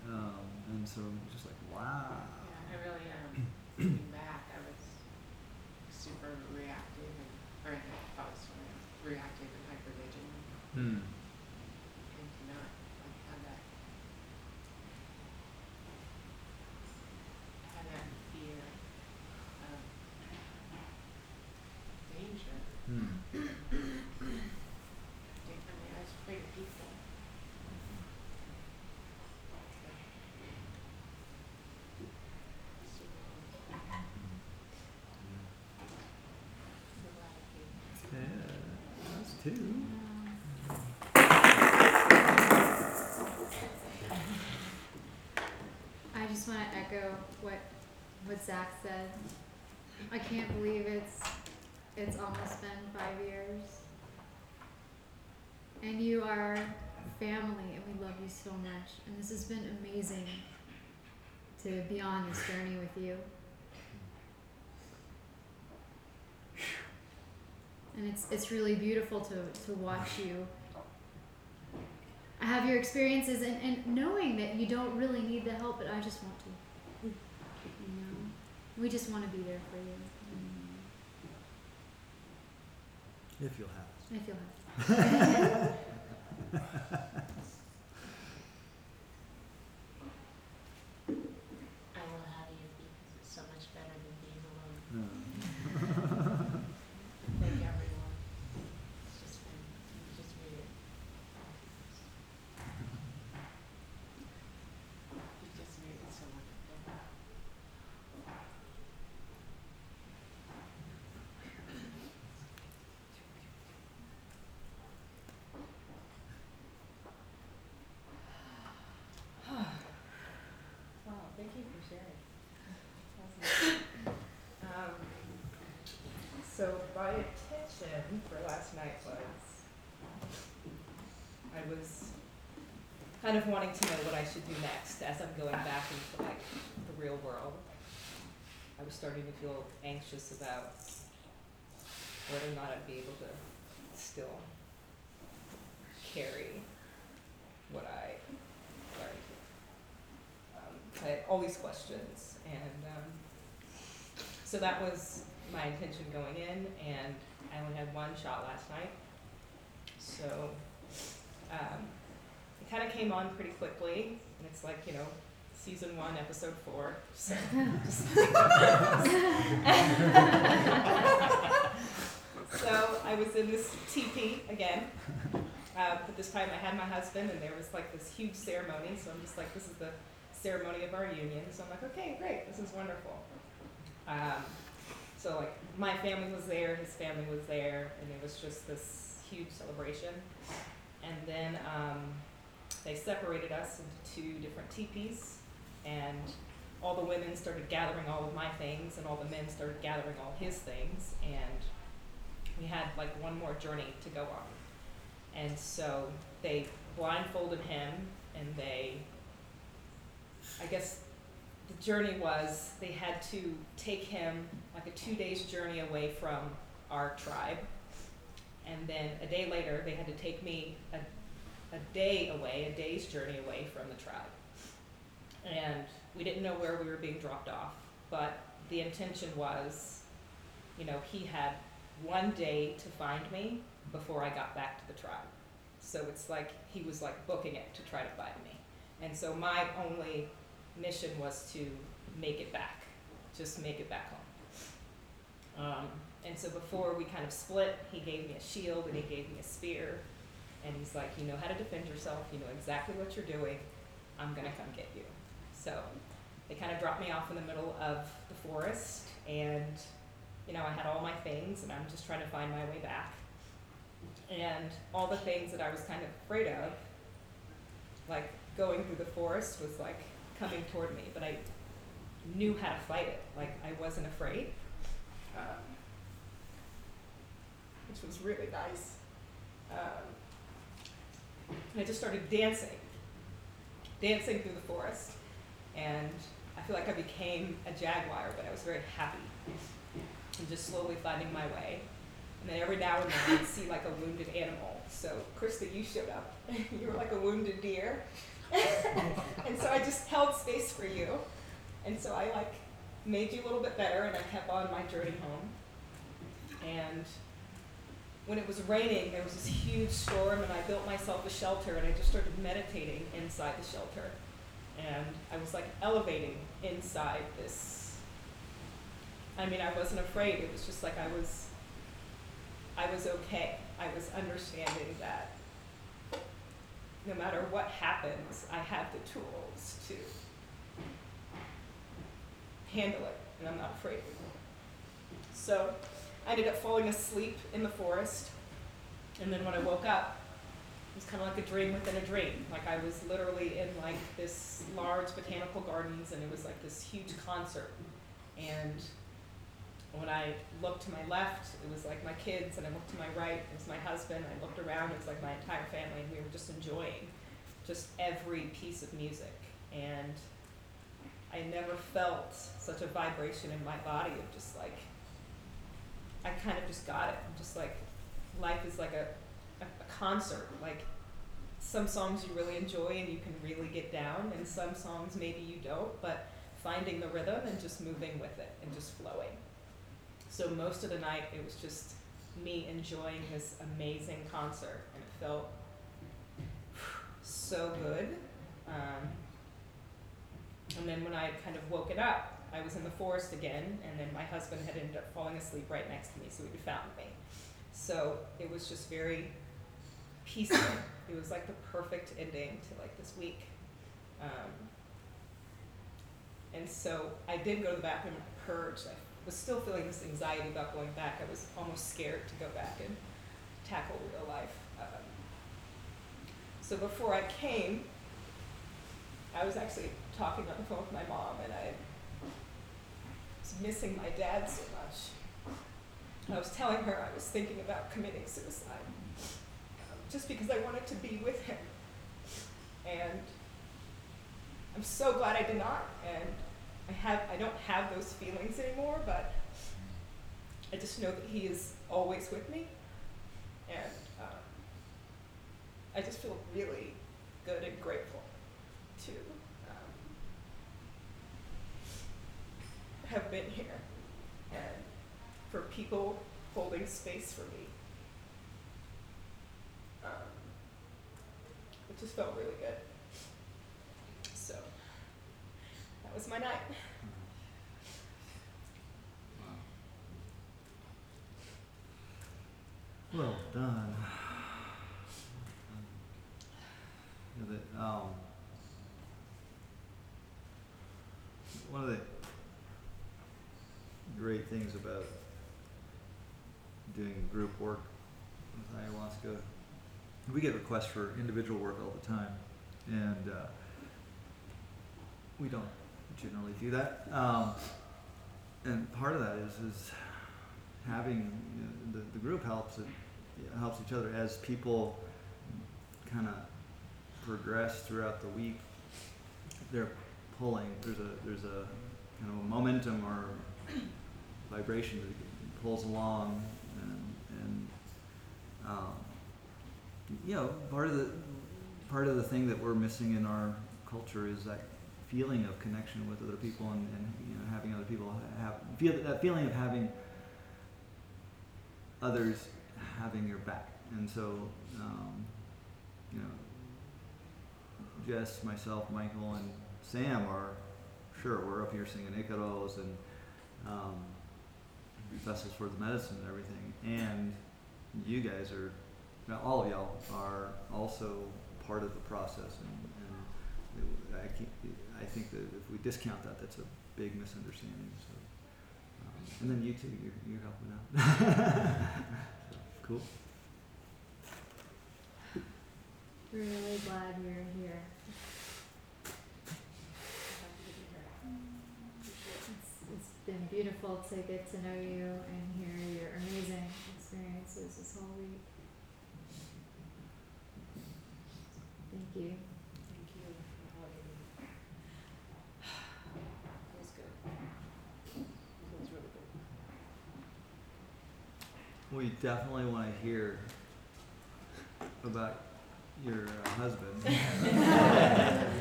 um, and so I'm just like wow. Yeah, I really um looking <clears throat> back, I was super reactive and or I was reactive and hyper vigilant Hmm. and to not like have that have that fear of danger. Hmm. Differently, I was afraid of people. Super so glad I came. Too. I just want to echo what what Zach said. I can't believe it's it's almost been five years, and you are family, and we love you so much. And this has been amazing to be on this journey with you. And it's it's really beautiful to to watch you have your experiences and, and knowing that you don't really need the help, but I just want to. Mm. You know, we just want to be there for you. If you'll have us. If you'll have. I <laughs> <laughs> will have you because it's so much better than being alone. Hmm. Thank everyone. It's just been, you just made it. You just made it so much better. Wow, thank you for sharing. Awesome. um, so my intention for last night was I was kind of wanting to know what I should do next as I'm going back into like the real world. I was starting to feel anxious about whether or not I'd be able to still carry what I learned um, I had all these questions, and um, so that was my intention going in. And I only had one shot last night, so um, it kind of came on pretty quickly. And it's like you know, season one, episode four. So, so I was in this teepee again. Uh, but this time I had my husband, and there was like this huge ceremony. So I'm just like, this is the ceremony of our union. So I'm like, okay, great, this is wonderful. Um, so like my family was there, his family was there, and it was just this huge celebration. And then um, they separated us into two different teepees, and all the women started gathering all of my things, and all the men started gathering all his things, and we had like one more journey to go on. And so they blindfolded him, and they I guess the journey was they had to take him like a two days journey away from our tribe. And then a day later, they had to take me a, a day away, a day's journey away from the tribe. And we didn't know where we were being dropped off, but the intention was, you know, he had one day to find me before I got back to the tribe. So it's like he was like booking it to try to find me. And so my only mission was to make it back, just make it back home. Um, and so before we kind of split, he gave me a shield and he gave me a spear. And he's like, You know how to defend yourself, you know exactly what you're doing. I'm going to come get you. So they kind of dropped me off in the middle of the forest. And, you know, I had all my things and I'm just trying to find my way back. And all the things that I was kind of afraid of, like going through the forest, was like coming toward me, but I knew how to fight it. Like I wasn't afraid, um, which was really nice. Um, and I just started dancing, dancing through the forest, and I feel like I became a jaguar, but I was very happy and just slowly finding my way. And then every now and then I'd see like a wounded animal. So Krista, you showed up. <laughs> you were like a wounded deer. <laughs> and so I just held space for you. And so I like made you a little bit better and I kept on my journey home. And when it was raining, there was this huge storm and I built myself a shelter and I just started meditating inside the shelter. And I was like elevating inside this I mean, I wasn't afraid. It was just like I was, I was okay. I was understanding that no matter what happens, I have the tools to handle it, and I'm not afraid. So I ended up falling asleep in the forest, and then when I woke up, it was kind of like a dream within a dream. Like I was literally in like this large botanical gardens, and it was like this huge concert, and when I looked to my left, it was like my kids, and I looked to my right, it was my husband. I looked around, it was like my entire family, and we were just enjoying just every piece of music. And I never felt such a vibration in my body of just like, I kind of just got it. I'm just like, life is like a, a, a concert. Like, some songs you really enjoy and you can really get down, and some songs maybe you don't, but finding the rhythm and just moving with it and just flowing. So most of the night it was just me enjoying this amazing concert, and it felt so good. Um, and then when I kind of woke it up, I was in the forest again, and then my husband had ended up falling asleep right next to me, so he found me. So it was just very peaceful. it was like the perfect ending to like this week. Um, and so I did go to the bathroom and I purged. I was still feeling this anxiety about going back. I was almost scared to go back and tackle real life. Um, so before I came, I was actually talking on the phone with my mom, and I was missing my dad so much. I was telling her I was thinking about committing suicide, um, just because I wanted to be with him. And I'm so glad I did not, and I have I don't have those feelings anymore, but I just know that he is always with me, and um, I just feel really good and grateful to um, have been here and for people holding space for me. Um, it just felt really good. So that was my night. Well done. Know, that, um, one of the great things about doing group work with ayahuasca, we get requests for individual work all the time, and uh, we don't generally do that. Um, and part of that is is having you know, the the group helps it helps each other as people kind of progress throughout the week. They're pulling. There's a there's a kind of a momentum or vibration that pulls along, and, and um, you know part of the part of the thing that we're missing in our culture is that feeling of connection with other people and, and you know having other people have feel that feeling of having others having your back. And so, um, you know, Jess, myself, Michael, and Sam are sure we're up here singing Icaros and um, vessels for the medicine and everything. And you guys are, now all of y'all are also part of the process. And, and I, keep, I think that if we discount that, that's a big misunderstanding. So, um, and then you too, you're, you're helping out. <laughs> so, cool. Really glad you're here. Beautiful to get to know you and hear your amazing experiences this whole week. Thank you. Thank you for having me. <sighs> Feels good. Feels really good. We definitely want to hear about your uh, husband. <laughs> <laughs> Can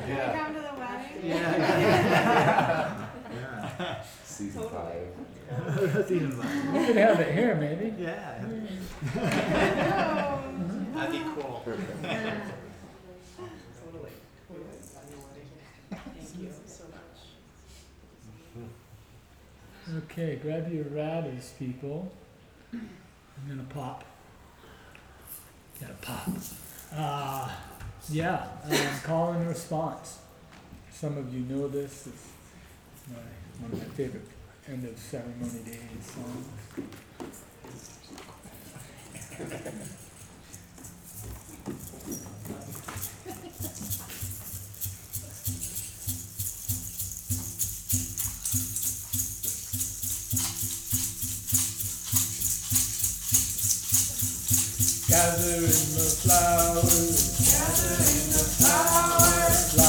Yeah. I come to the wedding? yeah. <laughs> yeah. Season Totally. five. Season five. We could have it here, maybe. Yeah. <laughs> <laughs> That'd be cool. <laughs> Perfect. Uh, Totally. Thank you so much. Okay, grab your ratters, people. I'm gonna pop. Gotta pop. Uh, yeah, um, call and response. Some of you know this. It's my, one of my favorite end of ceremony day songs. Gather in the flowers. Gather in the flowers.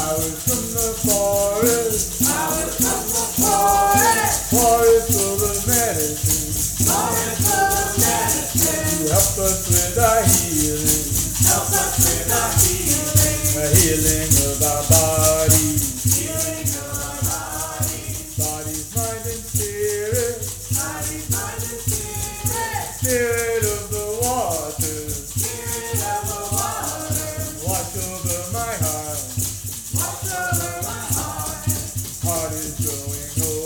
Flowers from the forest. Flowers from the forest. Forest full of medicine. Forest full of medicine. To help us with our healing. Help us with our healing. The healing of our bodies. Healing of bodies. Bodies, mind, and spirit. Bodies, mind, and spirit. Spirit growing open.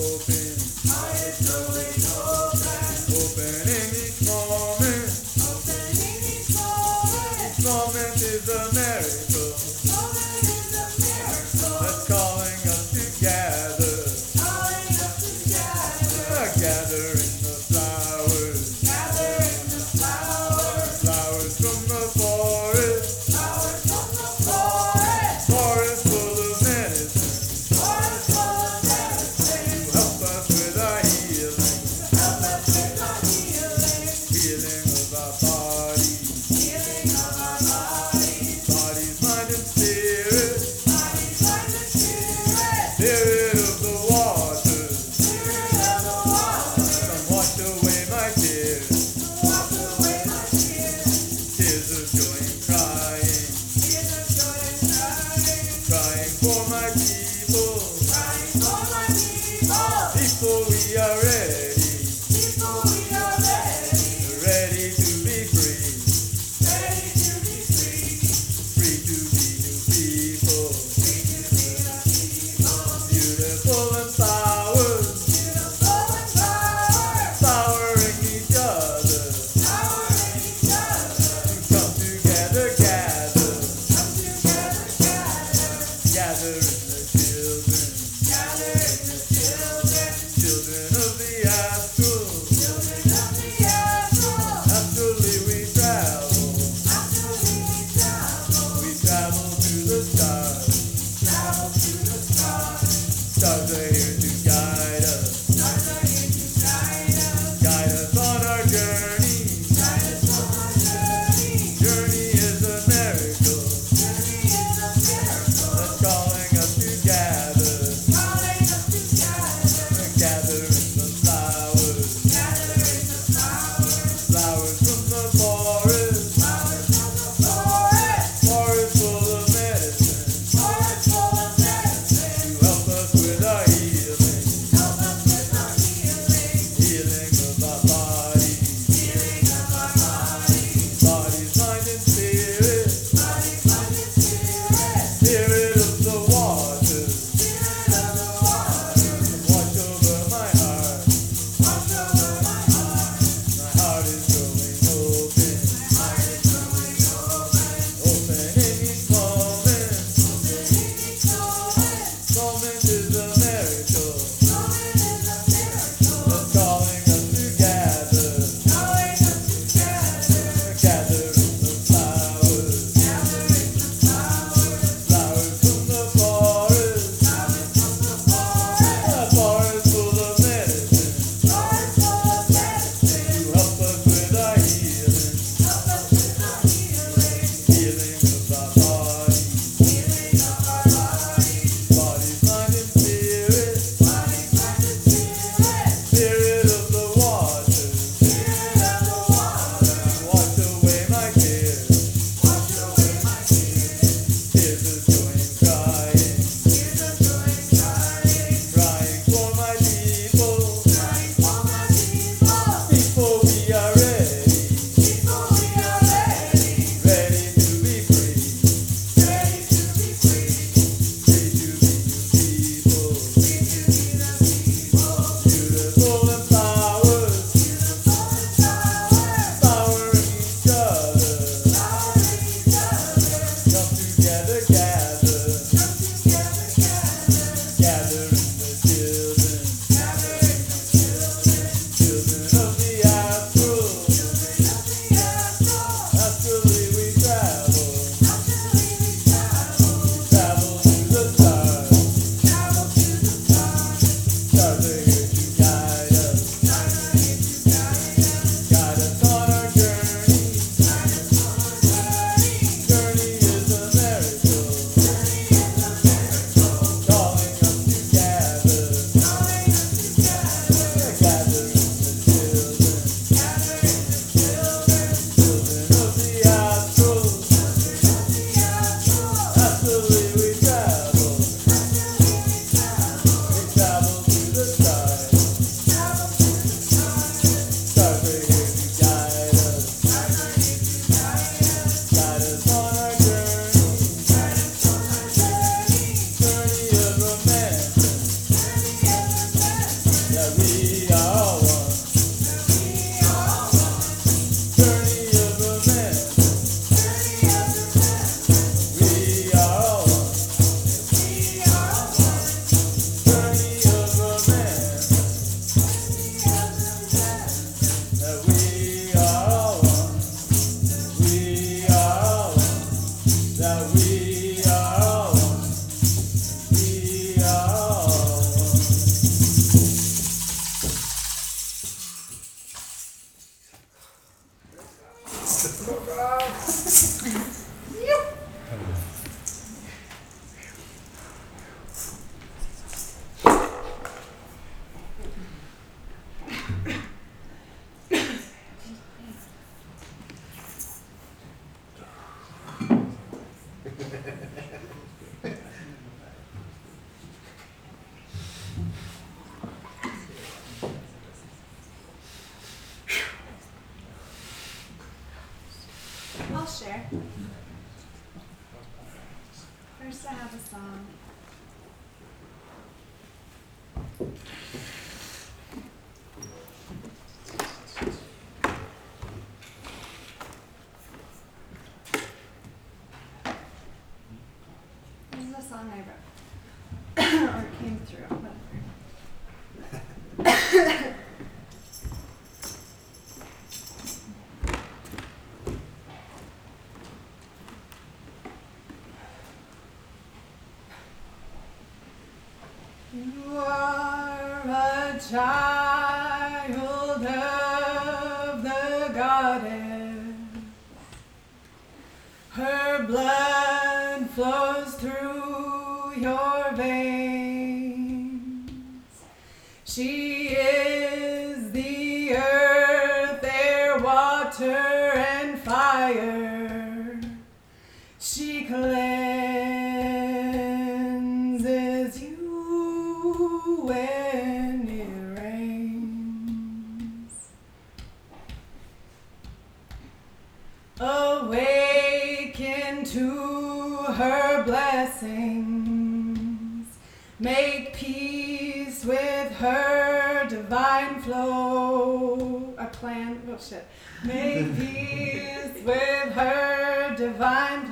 Make peace with her divine flow. A plan. Oh shit. Make <laughs> peace with her divine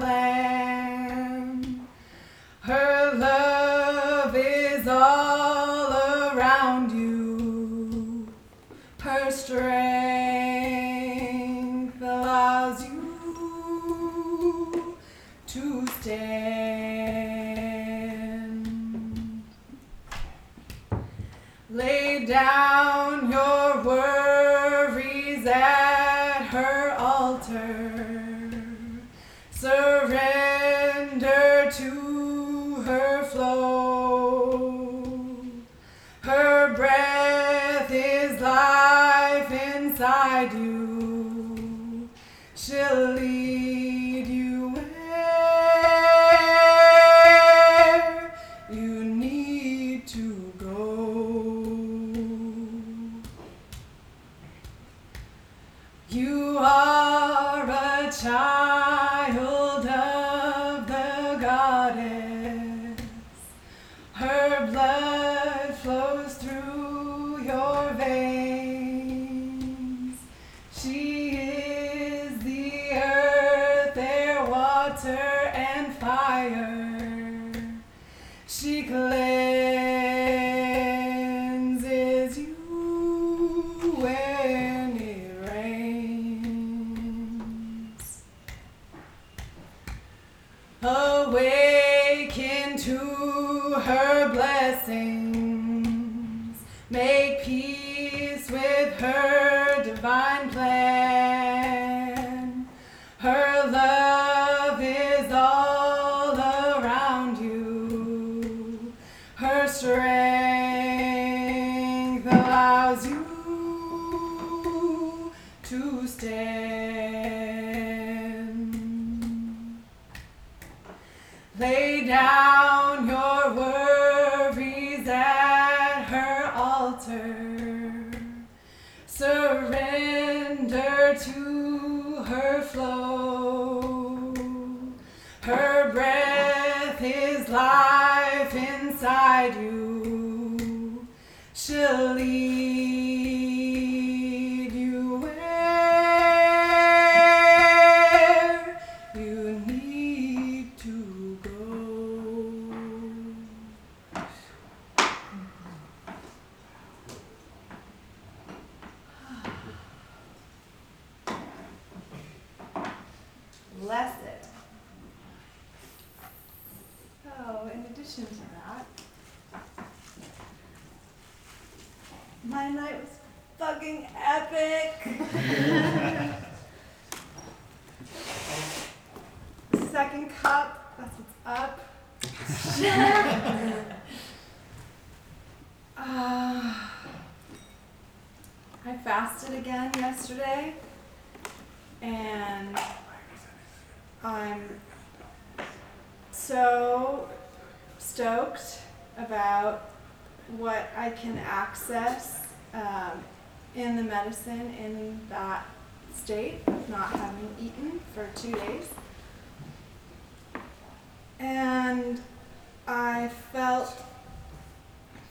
I felt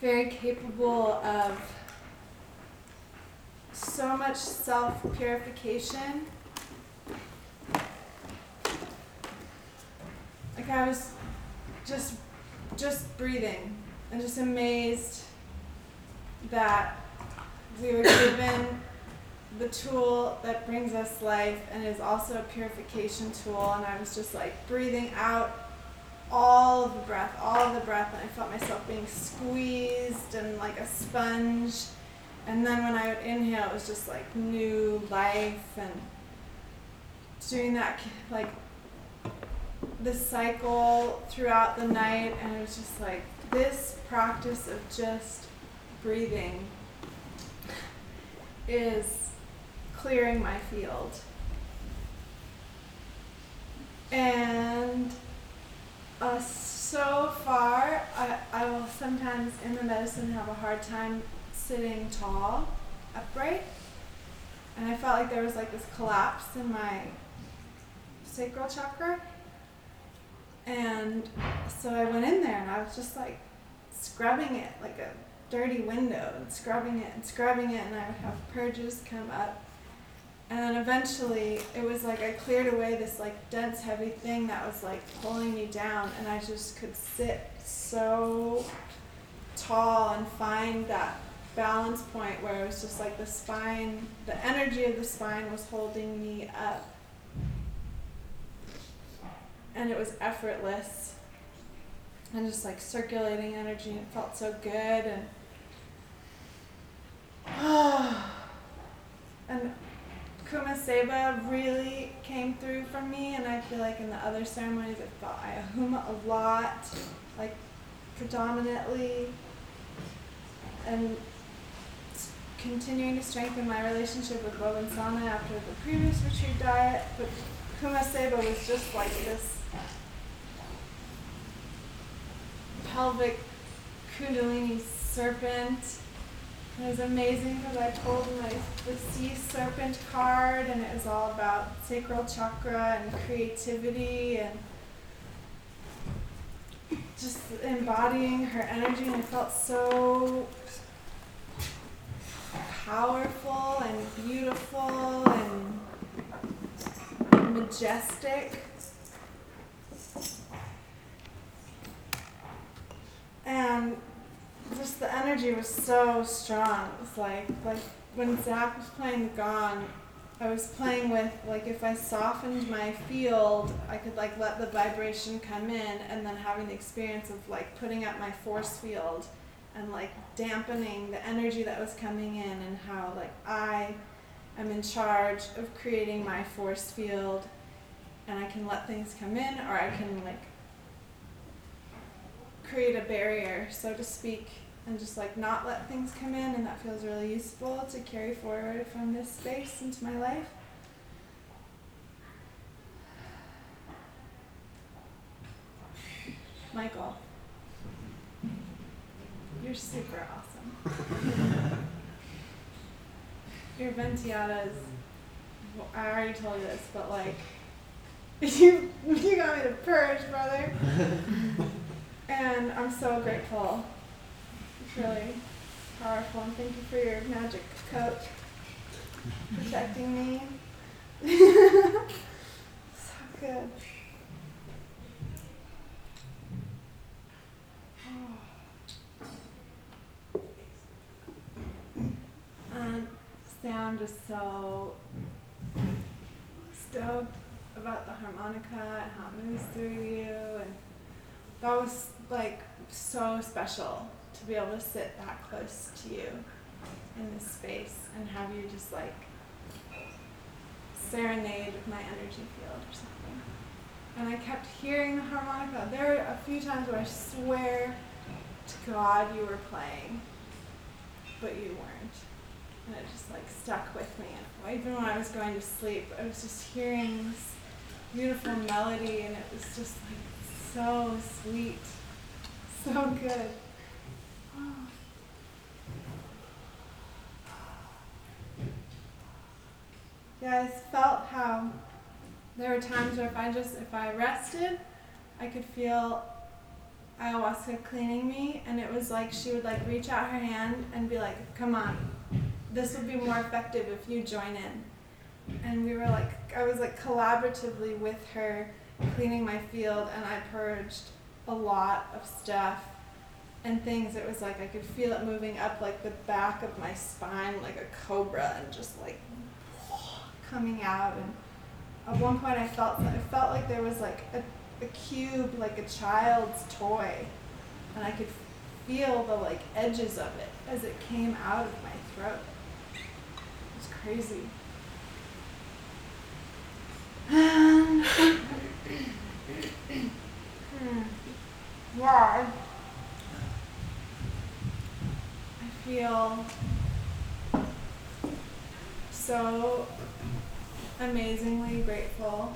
very capable of so much self purification. Like I was just just breathing and just amazed that we were given the tool that brings us life and is also a purification tool and I was just like breathing out all of the breath, all of the breath, and I felt myself being squeezed and like a sponge. And then when I would inhale, it was just like new life and doing that like this cycle throughout the night. And it was just like this practice of just breathing is clearing my field. And uh, so far, I, I will sometimes in the medicine have a hard time sitting tall, upright. And I felt like there was like this collapse in my sacral chakra. And so I went in there and I was just like scrubbing it like a dirty window and scrubbing it and scrubbing it. And I would have purges come up and then eventually it was like I cleared away this like dense heavy thing that was like pulling me down and I just could sit so tall and find that balance point where it was just like the spine the energy of the spine was holding me up. And it was effortless and just like circulating energy it felt so good and <sighs> and Kumaceba really came through for me, and I feel like in the other ceremonies I felt Ayahuma a lot, like predominantly, and continuing to strengthen my relationship with Bobinsana after the previous retreat diet. But Kumaceba was just like this pelvic kundalini serpent it was amazing because I pulled my the sea serpent card and it was all about sacral chakra and creativity and just embodying her energy and I felt so powerful and beautiful and majestic. And just the energy was so strong. It was like like when Zach was playing the gong, I was playing with like if I softened my field, I could like let the vibration come in, and then having the experience of like putting up my force field, and like dampening the energy that was coming in, and how like I am in charge of creating my force field, and I can let things come in, or I can like create a barrier, so to speak, and just like not let things come in, and that feels really useful to carry forward from this space into my life. Michael, you're super awesome. <laughs> Your ventiadas, well, I already told you this, but like, <laughs> you you got me to purge, brother. <laughs> and I'm so grateful. It's really powerful, and thank you for your magic coat protecting me. <laughs> so good. And Sam just so stoked about the harmonica and how it moves through you and that was like so special to be able to sit that close to you in this space and have you just like serenade with my energy field or something. And I kept hearing the harmonica. There were a few times where I swear to God you were playing, but you weren't. And it just like stuck with me. And even when I was going to sleep, I was just hearing this beautiful melody and it was just like so sweet. <laughs> So good. <sighs> Yeah, I felt how there were times where if I just if I rested, I could feel ayahuasca cleaning me, and it was like she would like reach out her hand and be like, "Come on, this would be more effective if you join in." And we were like, I was like collaboratively with her, cleaning my field, and I purged a lot of stuff and things. It was like I could feel it moving up like the back of my spine, like a cobra, and just like coming out. And at one point, I felt I felt like there was like a, a cube, like a child's toy, and I could feel the like edges of it as it came out of my throat. It was crazy. <sighs> Hmm. Wow. I feel so amazingly grateful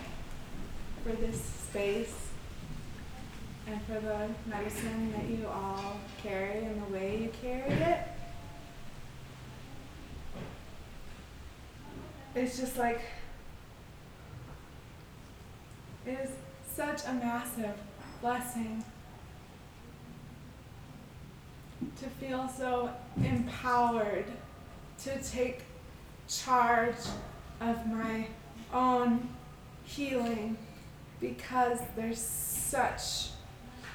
for this space and for the medicine that you all carry and the way you carry it. It's just like, it is such a massive blessing to feel so empowered to take charge of my own healing because there's such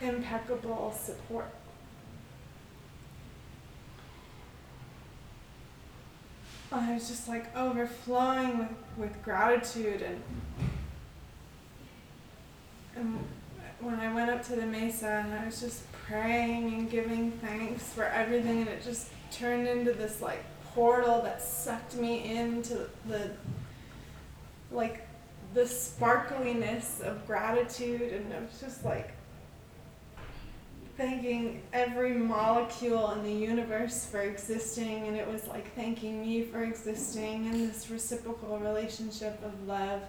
impeccable support. I was just like overflowing with, with gratitude and and when I went up to the mesa and I was just praying and giving thanks for everything and it just turned into this like portal that sucked me into the like the sparkliness of gratitude. And was just like thanking every molecule in the universe for existing. And it was like thanking me for existing in this reciprocal relationship of love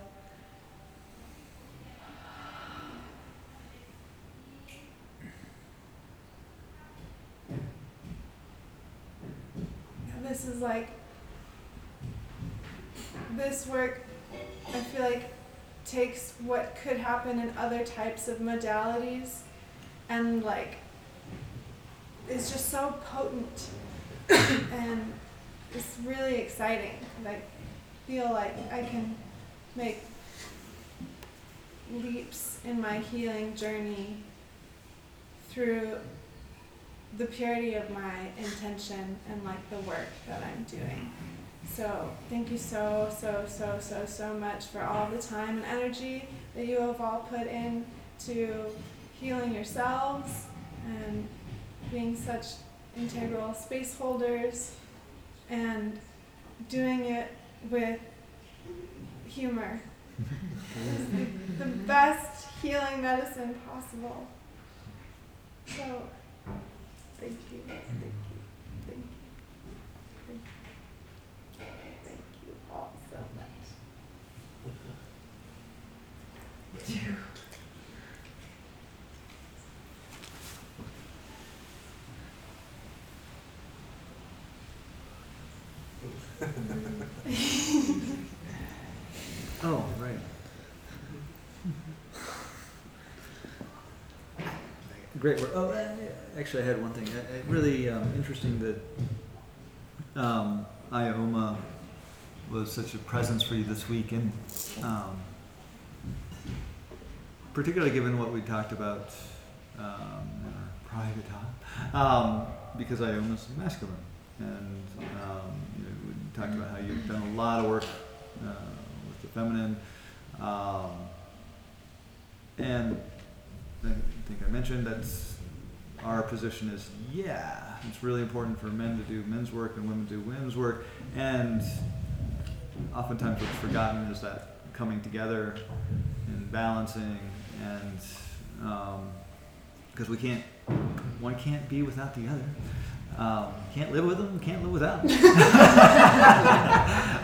this is like this work I feel like takes what could happen in other types of modalities and like it's just so potent <coughs> and it's really exciting. And I feel like I can make leaps in my healing journey through the purity of my intention and like the work that I'm doing. So thank you so, so, so, so, so much for all the time and energy that you have all put in to healing yourselves and being such integral space holders and doing it with humor. The, <laughs> the best healing medicine possible. So Thank you. Thank you. Thank you. Thank you. Thank you all so much. <laughs> Oh, right. Great work. Oh, uh, actually, I had one thing. Uh, uh, really um, interesting that um, Ayahuma was such a presence for you this week, and um, particularly given what we talked about um, in our private time, um, because Ayahuma is masculine, and um, you know, we talked about how you've done a lot of work uh, with the feminine, and think I mentioned that's our position is yeah, it's really important for men to do men's work and women to do women's work, and oftentimes what's forgotten is that coming together and balancing and because we can't one can't be without the other. Um, can't live with them, can't live without them. <laughs>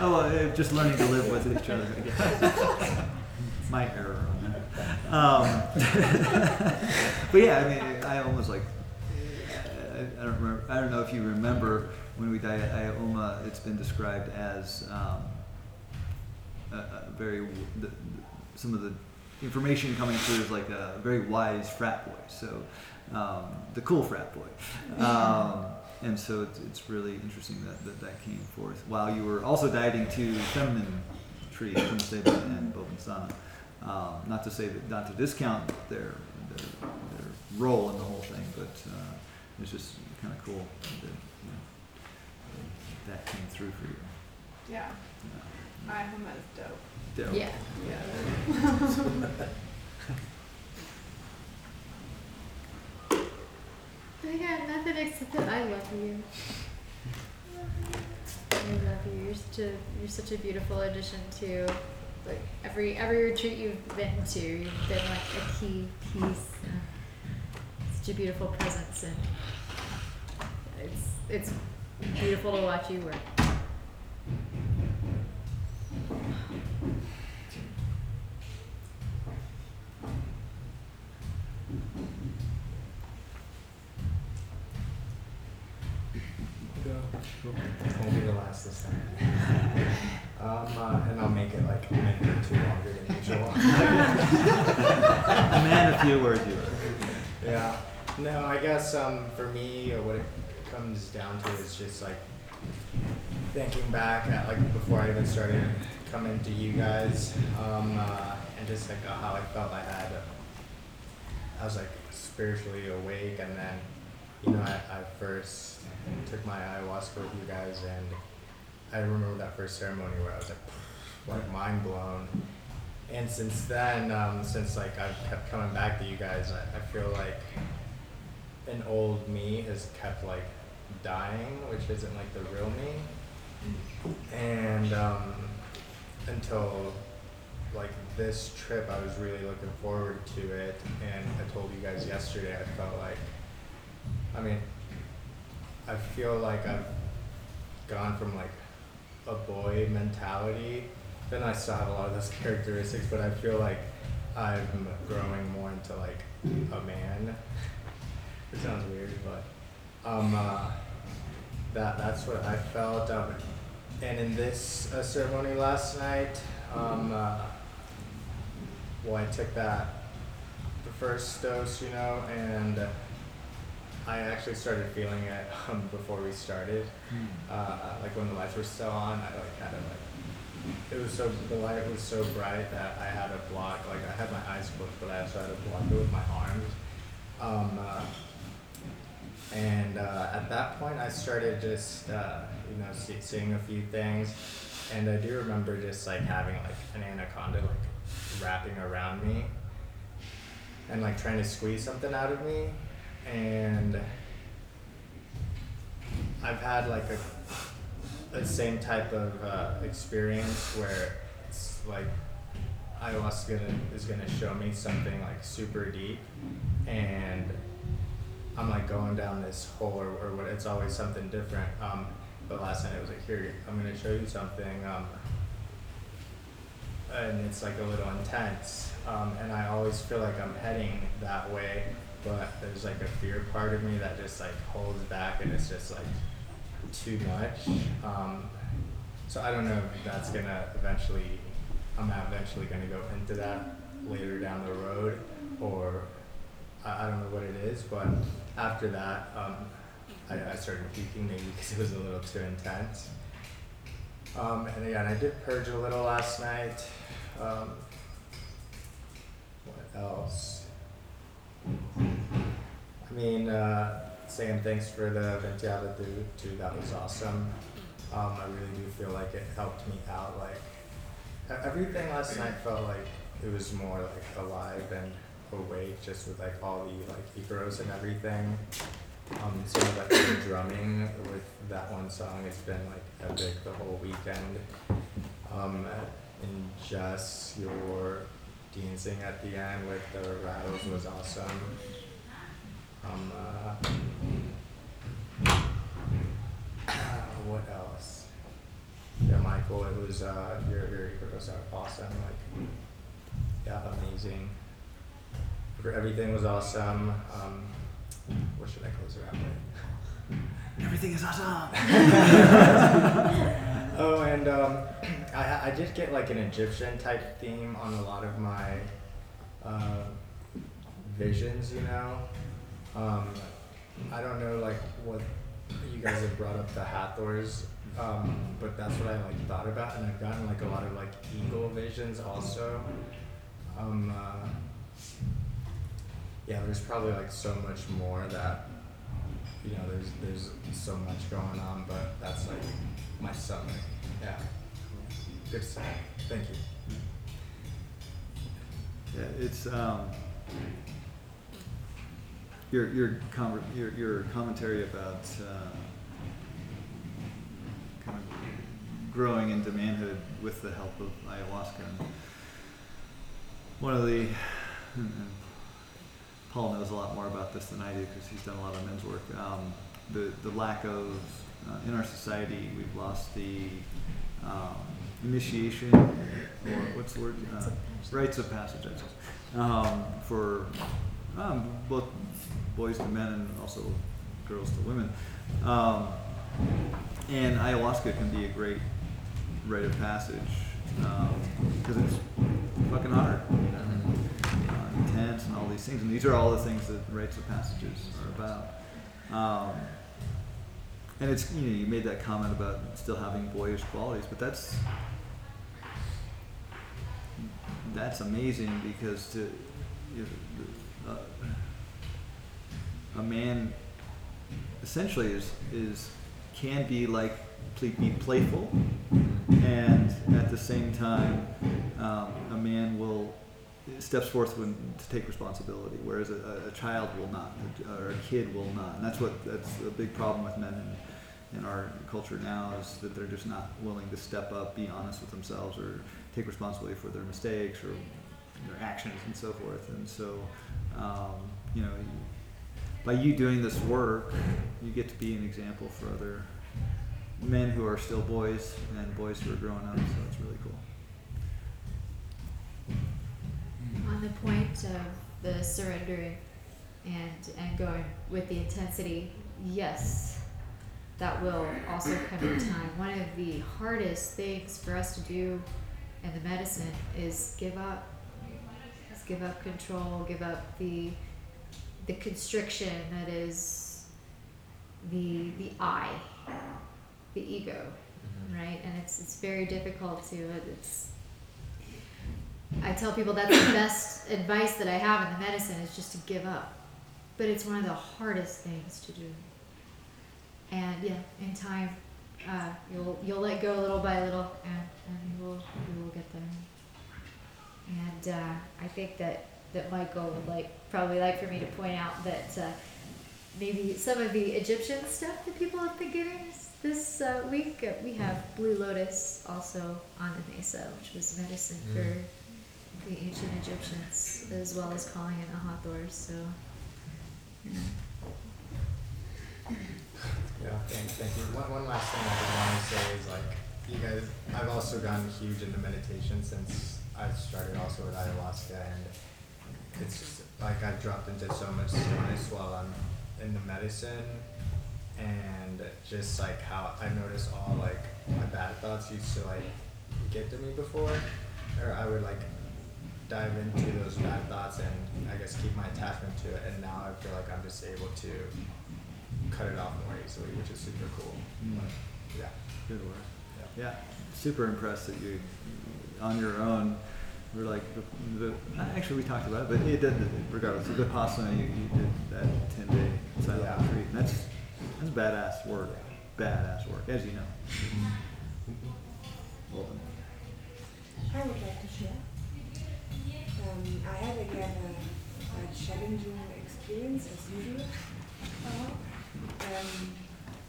oh, uh, just learning to live with each other. <laughs> My error that. Um, <laughs> but yeah, I mean, I almost like. I, I don't remember. I don't know if you remember when we died at Ayahuma. It's been described as um, a, a very the, some of the information coming through is like a very wise frat boy. So um, the cool frat boy. Um, and so it's, it's really interesting that, that that came forth while you were also dieting to feminine trees, Kumaceba and Bobinsana. Um, not to say that, not to discount their, their, their role in the whole thing, but uh, it's just kind of cool that you know, that came through for you. Yeah, Yeah. I him as dope. Dope. Yeah. Yeah. <laughs> I got nothing except that I love you. I love you. You're such a you're such a beautiful addition to like every every retreat you've been to. You've been like a key piece. and Such a beautiful presence, and it's it's beautiful to watch you work. Won't be the last this time. <laughs> Um, uh, and I'll make it like a minute or two longer than usual. <laughs> Man, a few words you were. yeah. No, I guess um, for me, uh, what it comes down to is just like thinking back at like before I even started coming to you guys, um, uh, and just like uh, how I felt I had. I was like spiritually awake, and then you know I, I first took my ayahuasca with you guys, and I remember that first ceremony where I was like, like mind blown. And since then, um, since like I've kept coming back to you guys, I, I feel like an old me has kept like dying, which isn't like the real me. And um, until like this trip, I was really looking forward to it. And I told you guys yesterday, I felt like, I mean, I feel like I've gone from like a boy mentality. Then I still have a lot of those <laughs> characteristics, but I feel like I'm growing more into like a man. <laughs> It sounds weird, but um, uh, that that's what I felt. Um, and in this uh, ceremony last night, um, uh, well, I took that the first dose, you know, and I actually started feeling it um, before we started. Uh, like when the lights were still on, I like had to like. It was so the light was so bright that I had a block. Like I had my eyes closed, but I also had to block it with my arms. Um, uh, and uh, at that point, I started just uh, you know see, seeing a few things, and I do remember just like having like an anaconda like wrapping around me, and like trying to squeeze something out of me, and I've had like a, same type of uh, experience where it's like ayahuasca is gonna show me something like super deep, and I'm like going down this hole or, or what. It's always something different. Um, but last night it was like, here, I'm gonna show you something. Um, and it's like a little intense. Um, and I always feel like I'm heading that way, but there's like a fear part of me that just like holds back, and it's just like too much. Um, so I don't know if that's gonna eventually, I'm not eventually gonna go into that later down the road, or I, I don't know what it is. But after that, um, I, I started puking maybe because it was a little too intense. Um, and again, I did purge a little last night. Um, what else? I mean, uh, saying thanks for the Ventiada too. That was awesome. Um, I really do feel like it helped me out. Like everything last night felt like it was more like alive and awake, just with like all the like Icaros and everything. Um, with like the drumming with that one song. It's been like epic the whole weekend. Um, and just your dancing at the end with the rattles was awesome. Um, uh, what else? Yeah, Michael, it was uh, your your are awesome. Like, yeah, amazing. Everything was awesome. Um, what should I close it out with? Everything is awesome. <laughs> <laughs> oh, and um, <clears throat> I, I did get like an Egyptian type theme on a lot of my uh, visions, you know. Um, I don't know like what you guys have brought up the Hathors, um, but that's what I like thought about, and I've gotten like a lot of like eagle visions also. Um, uh, yeah, there's probably like so much more that you know there's there's so much going on, but that's like my son. Yeah. Good say. Thank you. Yeah, it's um, your your conver- your your commentary about uh, kind of growing into manhood with the help of ayahuasca. And one of the Paul knows a lot more about this than I do because he's done a lot of men's work. Um, the the lack of uh, in our society, we've lost the um, initiation or what's the word? Uh, rites of passage. I suppose, um, for um, both boys to men and also girls to women. Um, and ayahuasca can be a great rite of passage because it's fucking hard, you know, uh, intense, and all these things. And these are all the things that rites of passages are about. And it's you know you made that comment about still having boyish qualities, but that's that's amazing because to you know, uh, a man essentially is is can be like be playful and at the same time um, a man will steps forth when to take responsibility whereas a, a child will not or a kid will not. And that's what that's a big problem with men in, our culture now is that they're just not willing to step up be honest with themselves or take responsibility for their mistakes or their actions and so forth. And so um, you know by you doing this work you get to be an example for other men who are still boys and boys who are growing up. So it's really cool. On the point of the surrendering and and going with the intensity, yes, that will also come in time. One of the hardest things for us to do in the medicine is give up. Is give up control, give up the the constriction that is the the I, the ego, mm-hmm. right? And it's it's very difficult to it's I tell people that's the best advice that I have in the medicine is just to give up. But it's one of the hardest things to do. And yeah, in time, uh, you'll you'll let go little by little, and, and you will you will get there. And uh, I think that that Michael would like probably like for me to point out that uh, maybe some of the Egyptian stuff that people have been giving us this uh, week. Uh, we have Blue Lotus also on the mesa, which was medicine Mm. for the ancient Egyptians, as well as calling it a Hathor. So, you know. Yeah, thank, you. One, one last thing I want to say is like, you guys, I've also gotten huge into meditation since I started also with ayahuasca, and it's just, like I've dropped into so much stillness while I'm in the medicine, and just like how I notice all like my bad thoughts used to like get to me before, or I would like dive into those bad thoughts and I guess keep my attachment to it, and now I feel like I'm just able to cut it off more easily, which is super cool. Mm. But, yeah. good work Yeah. yeah super impressed that you on your own we're like the, the actually we talked about it but it did regardless of the vipassana you, you did that 10 day silent Yeah. retreat and that's that's badass work badass work as you know well done. I would like to share. Um, I had again a, a challenging experience as usual. Um,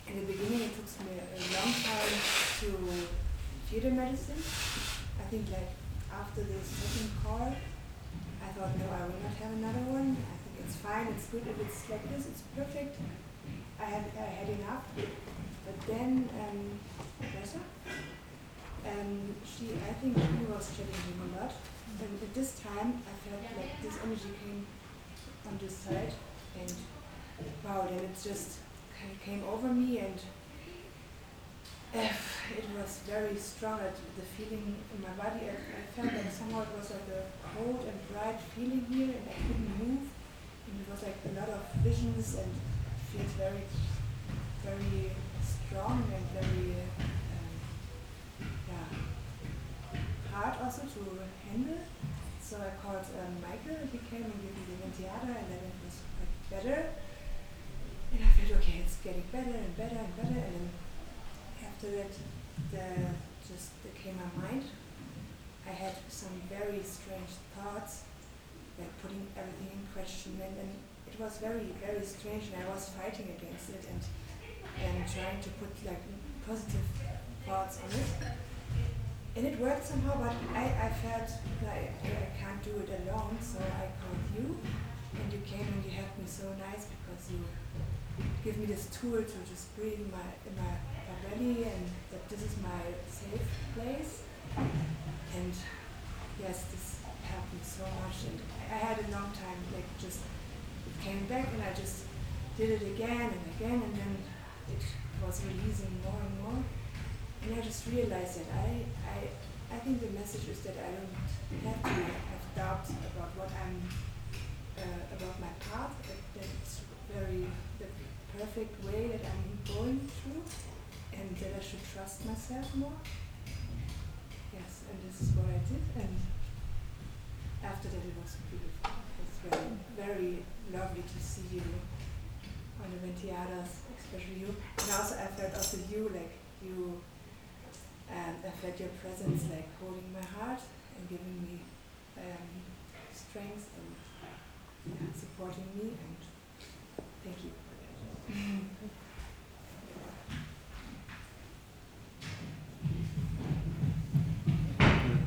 in the beginning, it took me a long time to feel the medicine. I think like after the second call, I thought, no, I will not have another one. I think it's fine. It's good if it's like this. It's perfect. I had I had enough. But then um, Rosa, um, she, I think she was challenging a lot. And at this time, I felt like this energy came on this side, and wow, then it just came over me, and uh, it was very strong. The feeling in my body, I, I felt like somehow it was like a cold and bright feeling here, and I couldn't move. And it was like a lot of visions, and it feels very, very strong and very, um, yeah, hard also to handle. So I called um, Michael, he came and gave me the ventiada, and then it was like better. And I felt okay, it's getting better and better and better, and after that, the just came my mind. I had some very strange thoughts, like putting everything in question, and, and it was very, very strange, and I was fighting against it and and trying to put like positive thoughts on it. And it worked somehow, but I, I felt like I can't do it alone, so I called you, and you came and you helped me so nice because you give me this tool to just breathe in my in my, my belly and that this is my safe place. And yes, this me so much. And I had a long time like just it came back and I just did it again and again and then it was releasing more and more. And I just realized that I I I think the message is that I don't have to have doubts about what I'm uh, about my path. That, it's very perfect way that I'm going through, and that I should trust myself more. Yes, and this is what I did, and after that it was beautiful. It's very, very lovely to see you on the ventiadas, especially you. And also I felt also you, like you, um, I felt your presence like holding my heart and giving me um, strength and yeah, supporting me and thank you for that.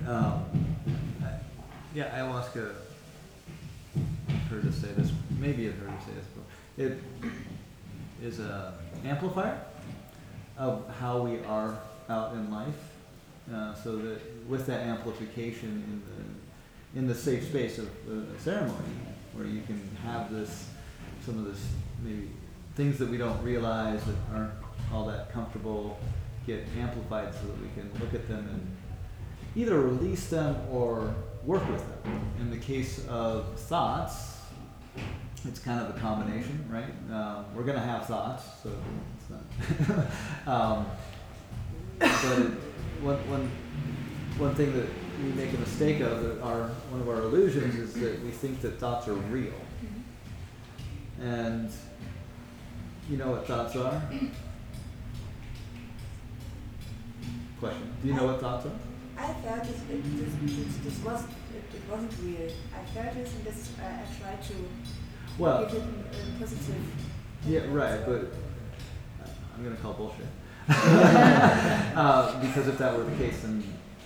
Um, I- yeah, ayahuasca. I've heard us say this. Maybe I've heard us say this before. It is a amplifier of how we are out in life. Uh, so that with that amplification in the in the safe space of the ceremony, where you can have this some of this maybe things that we don't realize that aren't all that comfortable get amplified so that we can look at them and either release them or work with them. In the case of thoughts, it's kind of a combination, right? Um, we're going to have thoughts, so it's not. <laughs> um, but it, one, one, one thing that we make a mistake of, that our, one of our illusions, is that we think that thoughts are real. And you know what thoughts are? Question. Do you know what thoughts are? I felt this, it, this, this, this was, it, it wasn't real. I felt this and this, uh, I tried to Well, give it a, a positive. Yeah, right, but I'm gonna call bullshit. <laughs> uh, because if that were the case, then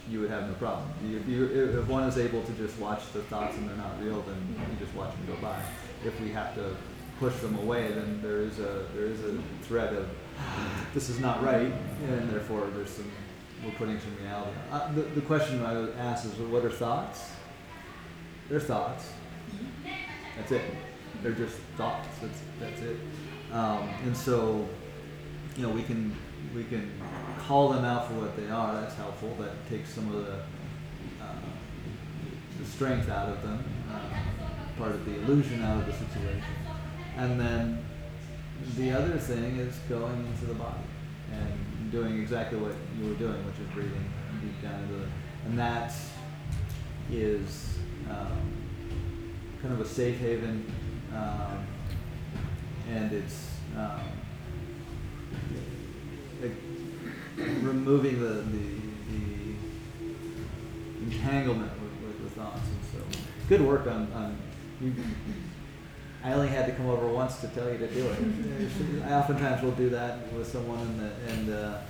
you would have no problem. You, you, if one is able to just watch the thoughts and they're not real, then you just watch them go by. If we have to push them away, then there is a there is a threat of <sighs> this is not right, and therefore there's some we're putting some reality. Uh, the, the question I would ask is, what are thoughts? They're thoughts. That's it. They're just thoughts. That's that's it. Um, and so, you know, we can we can call them out for what they are. That's helpful. That takes some of the uh, the strength out of them, uh, part of the illusion out of the situation. And then the other thing is going into the body and doing exactly what you were doing, which is breathing deep down into the, and that is um, kind of a safe haven, um, and it's um, removing the, the, the entanglement with, with, with thoughts. And so, good work on, on you, I only had to come over once to tell you to do it. I oftentimes will do that with someone, and the, and uh,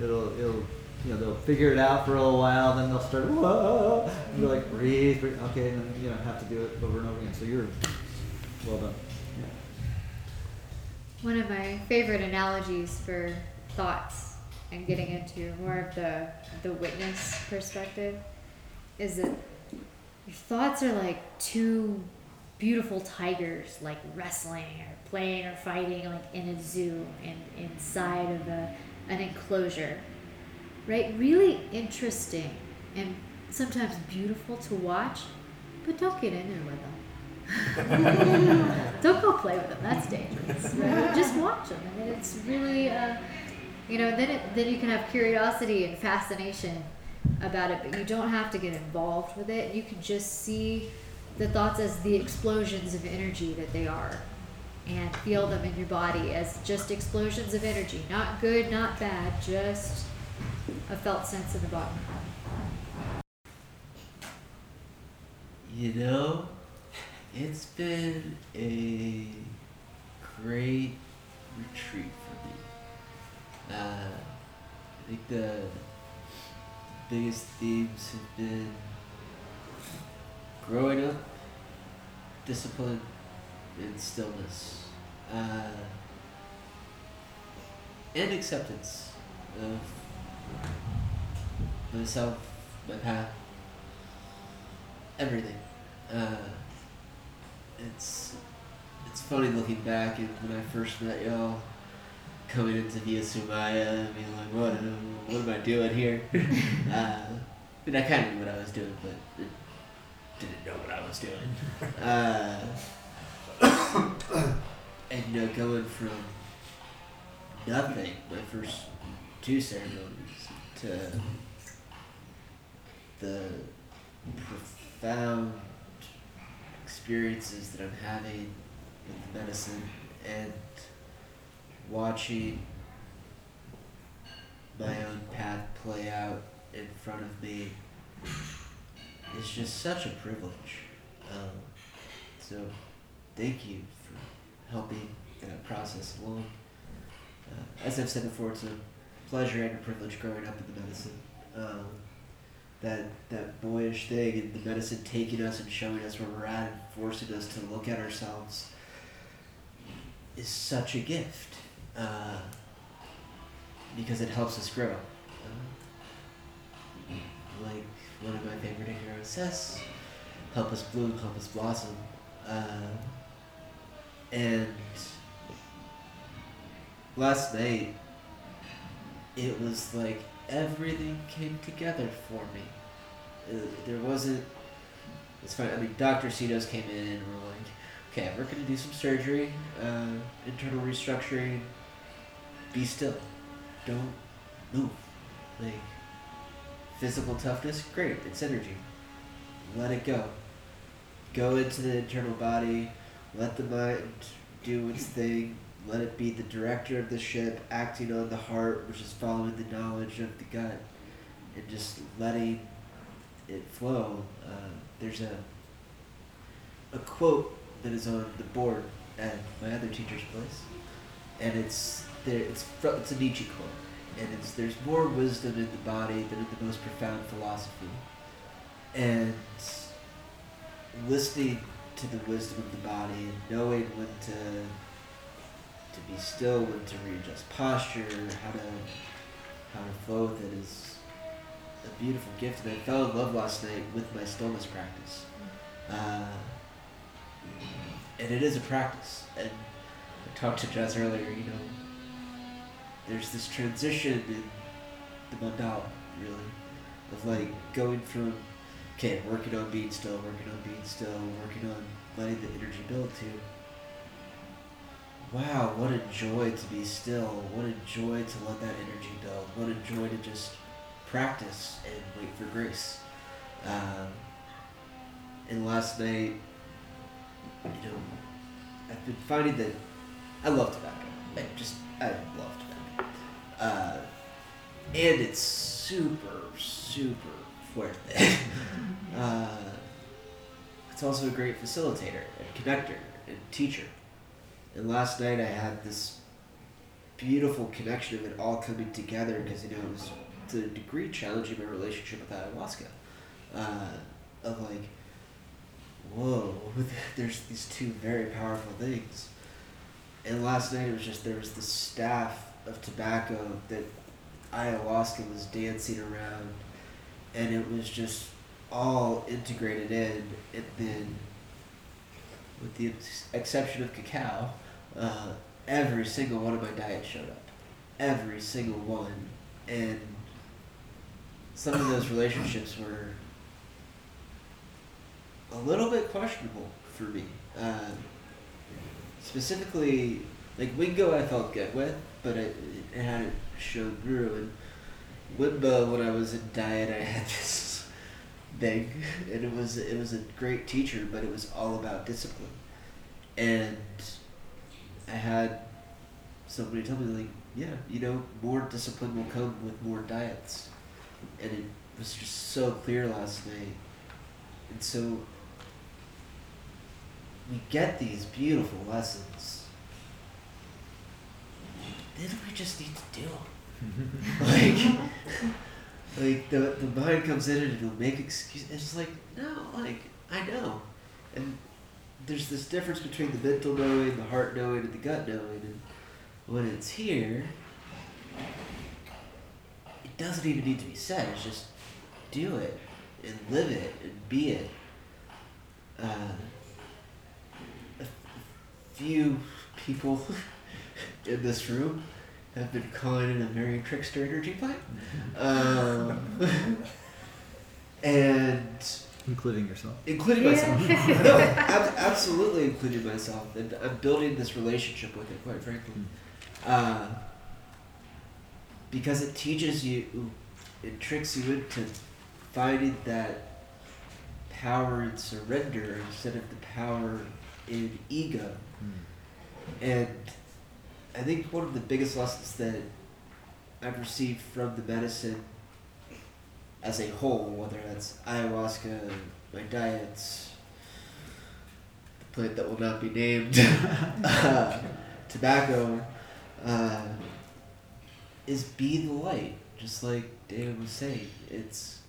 it'll it'll you know they'll figure it out for a little while, then they'll start whoa, and they're like breathe, breathe, okay, and then you know have to do it over and over again. So you're well done. Yeah. One of my favorite analogies for thoughts and getting into more of the the witness perspective is that your thoughts are like two beautiful tigers like wrestling or playing or fighting like in a zoo and inside of a an enclosure right? Really interesting and sometimes beautiful to watch, but don't get in there with them. <laughs> don't go play with them. That's dangerous. Right? Just watch them. and it's really, uh, you know, then it, then you can have curiosity and fascination about it, but you don't have to get involved with it. You can just see the thoughts as the explosions of energy that they are and feel them in your body as just explosions of energy. Not good, not bad, just a felt sense in the body. You know, it's been a great retreat for me. Uh, I think the biggest themes have been growing up, discipline, and stillness. Uh, and acceptance of myself, my path, everything. Uh, it's it's funny looking back and when I first met y'all, coming into Via Sumaya and being like, what, what am I doing here? <laughs> uh, I mean, I kind of knew what I was doing, but didn't know what I was doing. <laughs> Uh, <coughs> and you know, going from nothing, my first two ceremonies, to the profound experiences that I'm having with the medicine and watching my own path play out in front of me is just such a privilege. Um, so, thank you for helping that process along. Uh, as I've said before, it's a pleasure and a privilege growing up in the medicine. Um, that that boyish thing and the medicine taking us and showing us where we're at and forcing us to look at ourselves is such a gift uh, because it helps us grow. Uh, like one of my favorite heroes "Help us bloom, help us blossom," uh, and last night it was like everything came together for me. Uh, there wasn't. It's fine. I mean, Doctor Cetos came in and we're like, okay, we're gonna do some surgery, uh, internal restructuring. Be still. Don't move. Like physical toughness, great. It's energy. Let it go. Go into the internal body. Let the mind do its thing. Let it be the director of the ship, acting on the heart, which is following the knowledge of the gut, and just letting it flow. Uh, there's a a quote that is on the board at my other teacher's place, and it's there. It's fr- it's a Nietzsche quote, and it's there's more wisdom in the body than in the most profound philosophy, and listening to the wisdom of the body and knowing when to to be still, when to readjust posture, how to how to flow with it is a beautiful gift. And I fell in love last night with my stillness practice. Uh, and it is a practice. And I talked to Jess earlier, you know, there's this transition in the mandala, really, of like going from, okay, working on being still, working on being still, working on letting the energy build to, wow, what a joy to be still. What a joy to let that energy build. What a joy to just practice and wait for grace. Um, and last night, you know, I've been finding that I love tobacco. I just, I love. Uh, and it's super, super fuerte. <laughs> uh, it's also a great facilitator and connector and teacher. And last night I had this beautiful connection of it all coming together because you know it was to a degree challenging my relationship with ayahuasca. Uh, of like, whoa, <laughs> there's these two very powerful things. And last night it was just there was this staff of tobacco that ayahuasca was dancing around, and it was just all integrated in, and then with the ex- exception of cacao, uh, every single one of my diets showed up. Every single one. And some of those relationships were a little bit questionable for me. Um, specifically, like Wingo, I felt good with, but it, it hadn't shown through. And Wimba, when I was in diet, I had <laughs> this thing, and it was it was a great teacher, but it was all about discipline. And I had somebody tell me like, yeah, you know, more discipline will come with more diets, and it was just so clear last night. And so we get these beautiful lessons. Then we just need to do <laughs> like, like the the mind comes in and it'll make excuses. It's like no, like I know, and there's this difference between the mental knowing, the heart knowing, and the gut knowing. And when it's here, it doesn't even need to be said. It's just do it and live it and be it. Uh, a few people <laughs> in this room have been calling it a Mary Trickster energy plant. Um, and Including yourself. including myself. <laughs> no, ab- absolutely including myself, and I'm building this relationship with it, quite frankly, uh, because it teaches you, it tricks you into finding that power in surrender instead of the power in ego, and I think one of the biggest lessons that I've received from the medicine as a whole, whether that's ayahuasca, my diets, the plant that will not be named, <laughs> uh, tobacco, uh, is be the light. Just like David was saying, it's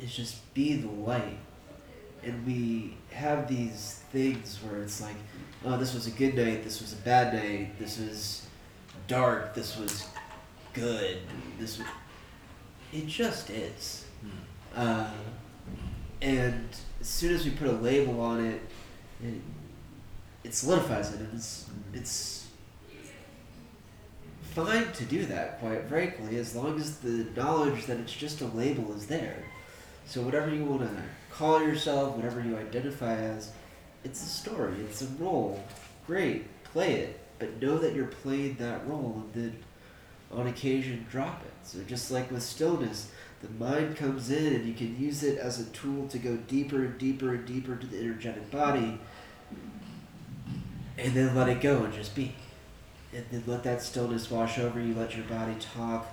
it's just be the light, and we have these things where it's like, oh, this was a good night, this was a bad night, this was dark, this was good. This was, it just is. Uh, and as soon as we put a label on it, it, it solidifies it. It's it's fine to do that, quite frankly, as long as the knowledge that it's just a label is there. So whatever you want to call yourself, whatever you identify as, it's a story. It's a role. Great, play it, but know that you're playing that role, and then on occasion drop it. So just like with stillness, the mind comes in and you can use it as a tool to go deeper and deeper and deeper to the energetic body and then let it go and just be. And then let that stillness wash over you, let your body talk,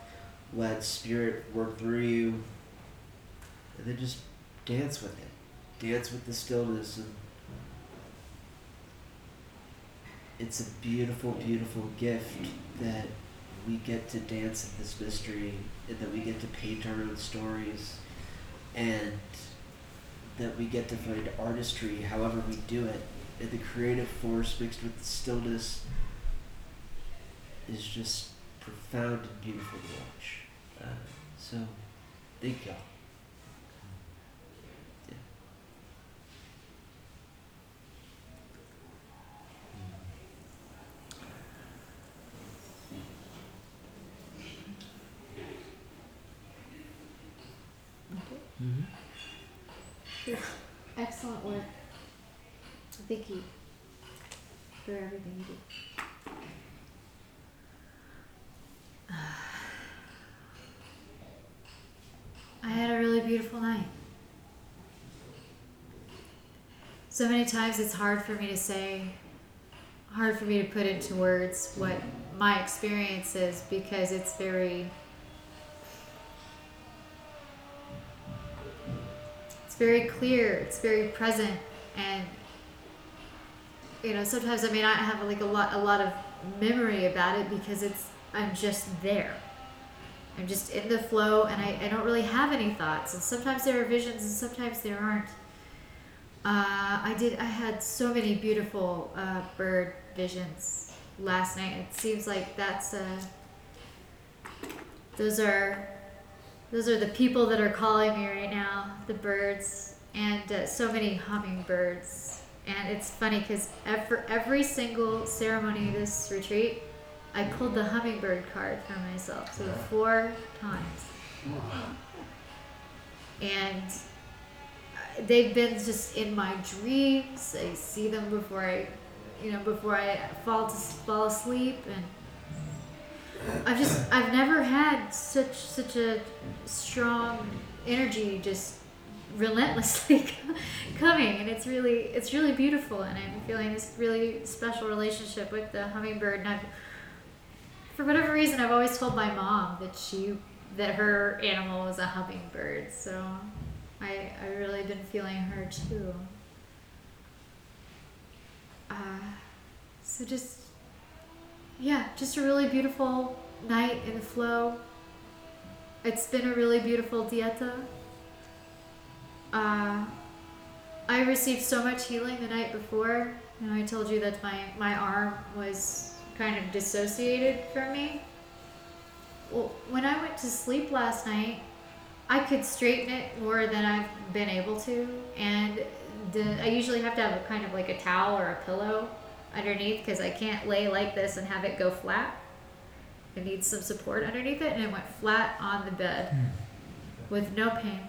let spirit work through you, and then just dance with it. Dance with the stillness and it's a beautiful, beautiful gift that we get to dance in this mystery and that we get to paint our own stories and that we get to find artistry however we do it. And the creative force mixed with the stillness is just profound and beautiful to watch. Uh, so thank y'all Excellent work. Thank you for everything you do. I had a really beautiful night. So many times it's hard for me to say, hard for me to put into words what my experience is because it's very it's very clear it's very present and you know sometimes i may not have like a lot a lot of memory about it because it's i'm just there. I'm just in the flow and i, I don't really have any thoughts and sometimes there are visions and sometimes there aren't. Uh, i did i had so many beautiful uh, bird visions last night. It seems like that's uh, those are those are the people that are calling me right now, the birds, and uh, so many hummingbirds. And it's funny because every, every single ceremony of this retreat, I pulled the hummingbird card for myself. So four times. And uh, they've been just in my dreams. I see them before I, you know, before I fall to fall asleep, and I've just I've never had such such a strong energy just relentlessly <laughs> coming and it's really it's really beautiful and i'm feeling this really special relationship with the hummingbird and i've for whatever reason i've always told my mom that she that her animal was a hummingbird so i i really been feeling her too. Uh, so just yeah just a really beautiful night in the flow it's been a really beautiful dieta uh, I received so much healing the night before. You know, I told you that my, my arm was kind of dissociated from me. Well, when I went to sleep last night, I could straighten it more than I've been able to, and the, I usually have to have a kind of like a towel or a pillow underneath because I can't lay like this and have it go flat. It needs some support underneath it, and it went flat on the bed hmm. with no pain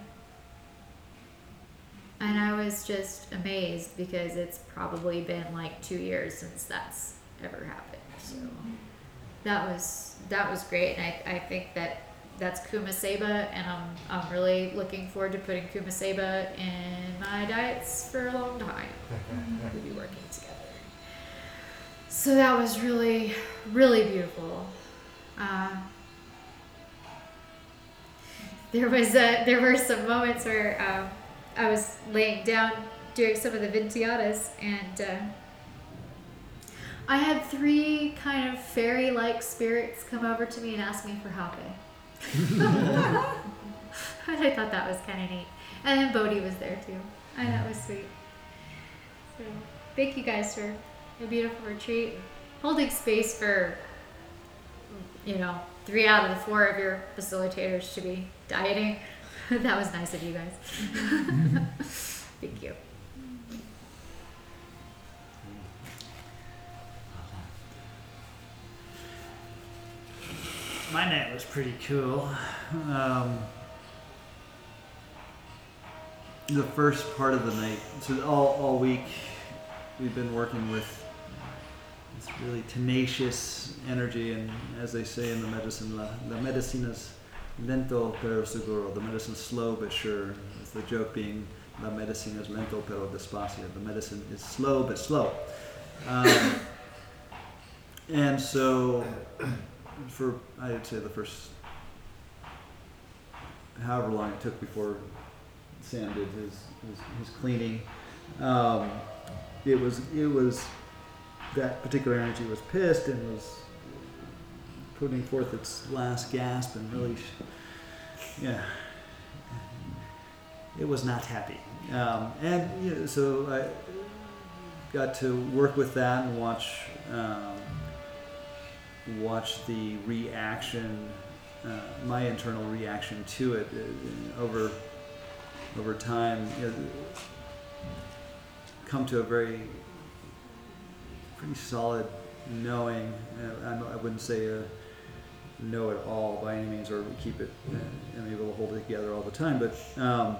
and I was just amazed because it's probably been like two years since that's ever happened. So that was that was great, and I, I think that that's Kumaceba, and I'm I'm really looking forward to putting Kumaceba in my diets for a long time. <laughs> we'll be working together. So that was really really beautiful. Uh, there was a, there were some moments where. Um, I was laying down doing some of the ventiadas, and uh, I had three kind of fairy like spirits come over to me and ask me for hape. <laughs> and I thought that was kind of neat. And then Bodhi was there too. And that was sweet. So, thank you guys for a beautiful retreat. Holding space for, you know, three out of the four of your facilitators to be dieting. <laughs> that was nice of you guys. <laughs> Thank you. My night was pretty cool. Um, the first part of the night, so all, all week, we've been working with this really tenacious energy, and as they say in the medicine, la, la medicina es lento pero seguro. The medicine is slow but sure. It's the joke being la medicina es lento pero despacio. The medicine is slow but slow. Um, and so, for I'd say the first, however long it took before Sam did his his, his cleaning, um, it was it was that particular energy was pissed and was putting forth its last gasp and really, yeah, it was not happy. Um, and you know, so I got to work with that and watch um, watch the reaction, uh, my internal reaction to it uh, over over time. You know, come to a very pretty solid knowing. Uh, I, wouldn't say a know it all by any means, or we keep it uh, and able to hold it together all the time. But um,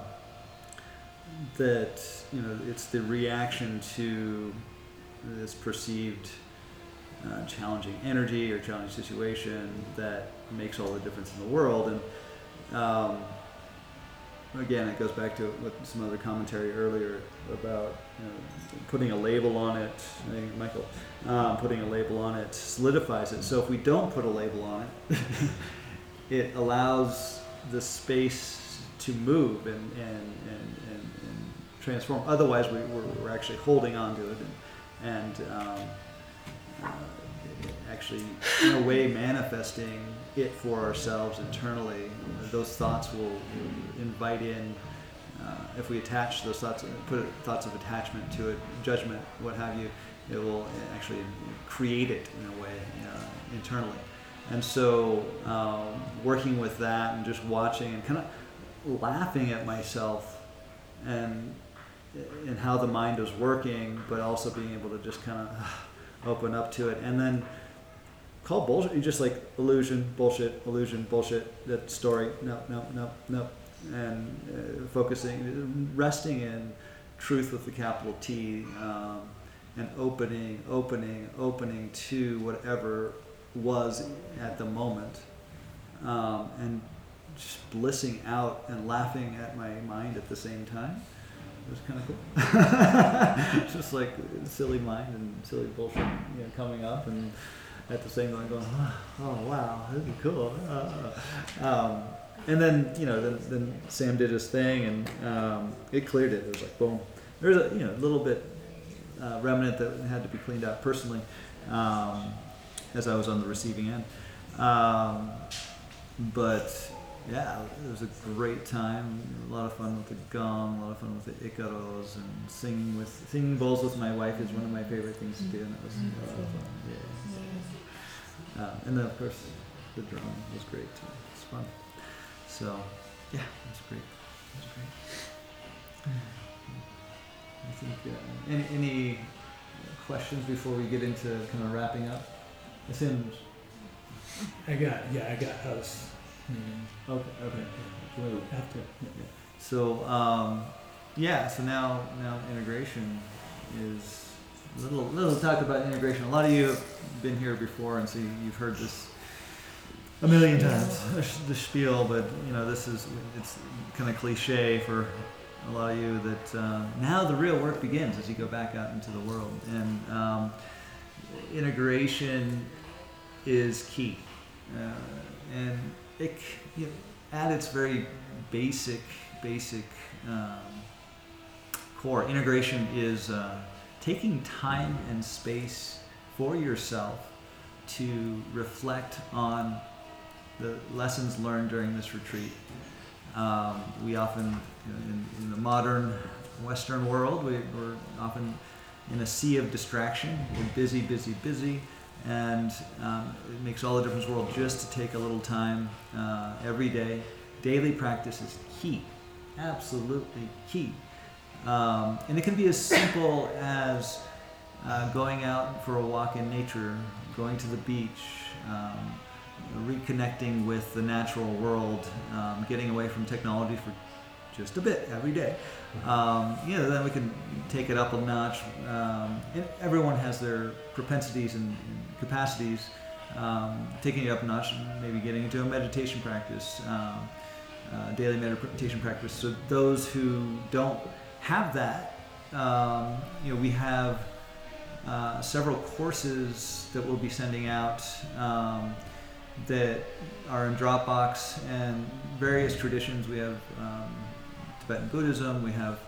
that you know, it's the reaction to this perceived uh, challenging energy or challenging situation that makes all the difference in the world. And um, again, it goes back to what some other commentary earlier about know, putting a label on it. Michael, um, putting a label on it solidifies it. So if we don't put a label on it, <laughs> it allows the space to move and, and, and, and, and transform. Otherwise, we, we're, we're actually holding on to it and, and um, uh, actually, in a way, manifesting it for ourselves internally. Those thoughts will invite in uh, if we attach those thoughts, put thoughts of attachment to it, judgment, what have you, it will actually create it in a way uh, internally. And so, um, working with that and just watching and kind of laughing at myself and and how the mind is working, but also being able to just kind of open up to it, and then call bullshit. You just like illusion, bullshit, illusion, bullshit. That story. No, no, no, no. And uh, focusing, resting in truth with the capital T, um, and opening, opening, opening to whatever was at the moment, um, and just blissing out and laughing at my mind at the same time. It was kind of cool. <laughs> just like silly mind and silly bullshit, you know, coming up and at the same time going, oh, wow, this is cool. Uh, um, and then you know, then, then Sam did his thing and um, it cleared it. It was like boom. There's a you know a little bit uh, remnant that had to be cleaned out personally um, as I was on the receiving end. Um, but yeah, it was a great time. A lot of fun with the gong, a lot of fun with the icaros, and singing with singing bowls with my wife is one of my favorite things to do, and it was a lot of fun. Yeah. Uh, and then of course the drum was great too. It's fun. So yeah, that's great. Was great. I think uh, any any questions before we get into kind of wrapping up? Assume. I got yeah, I got house. Mm, Okay. Okay. Well, after So um, yeah, so now now integration is little little talk about integration. A lot of you have been here before, and so you've heard this a million times, the spiel. But you know, this is it's kind of cliche for a lot of you that uh, now the real work begins as you go back out into the world, and um, integration is key, uh, and it you know, at its very basic basic um, core, integration is uh, taking time and space for yourself to reflect on the lessons learned during this retreat. Um, we often, in, in the modern Western world, we, we're often in a sea of distraction. We're busy, busy, busy, and um, it makes all the difference in the world just to take a little time uh, every day. Daily practice is key, absolutely key. Um, and it can be as simple as uh, going out for a walk in nature, going to the beach, um, reconnecting with the natural world, um, getting away from technology for just a bit every day. Um, you know, then we can take it up a notch. Um, everyone has their propensities and, and capacities. Um, taking it up a notch, and maybe getting into a meditation practice, um, uh, daily meditation practice. So those who don't have that, um, you know, we have uh, several courses that we'll be sending out um, that are in Dropbox and various traditions. We have um, Tibetan Buddhism, we have